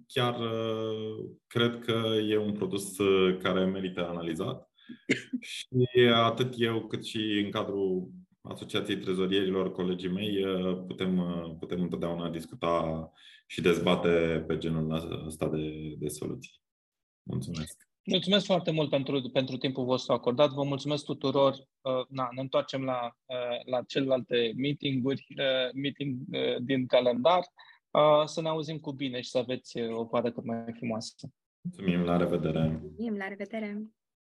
chiar uh, cred că e un produs care merită analizat și atât eu cât și în cadrul Asociației Trezorierilor, colegii mei, putem, putem întotdeauna discuta și dezbate pe genul ăsta de, de soluții. Mulțumesc! Mulțumesc foarte mult pentru, pentru timpul vostru acordat. Vă mulțumesc tuturor. Uh, na, ne întoarcem la, uh, la celelalte meeting-uri uh, meeting din calendar. Să ne auzim cu bine și să aveți o pară cât mai frumoasă. Mulțumim, la revedere! Mulțumim, la revedere!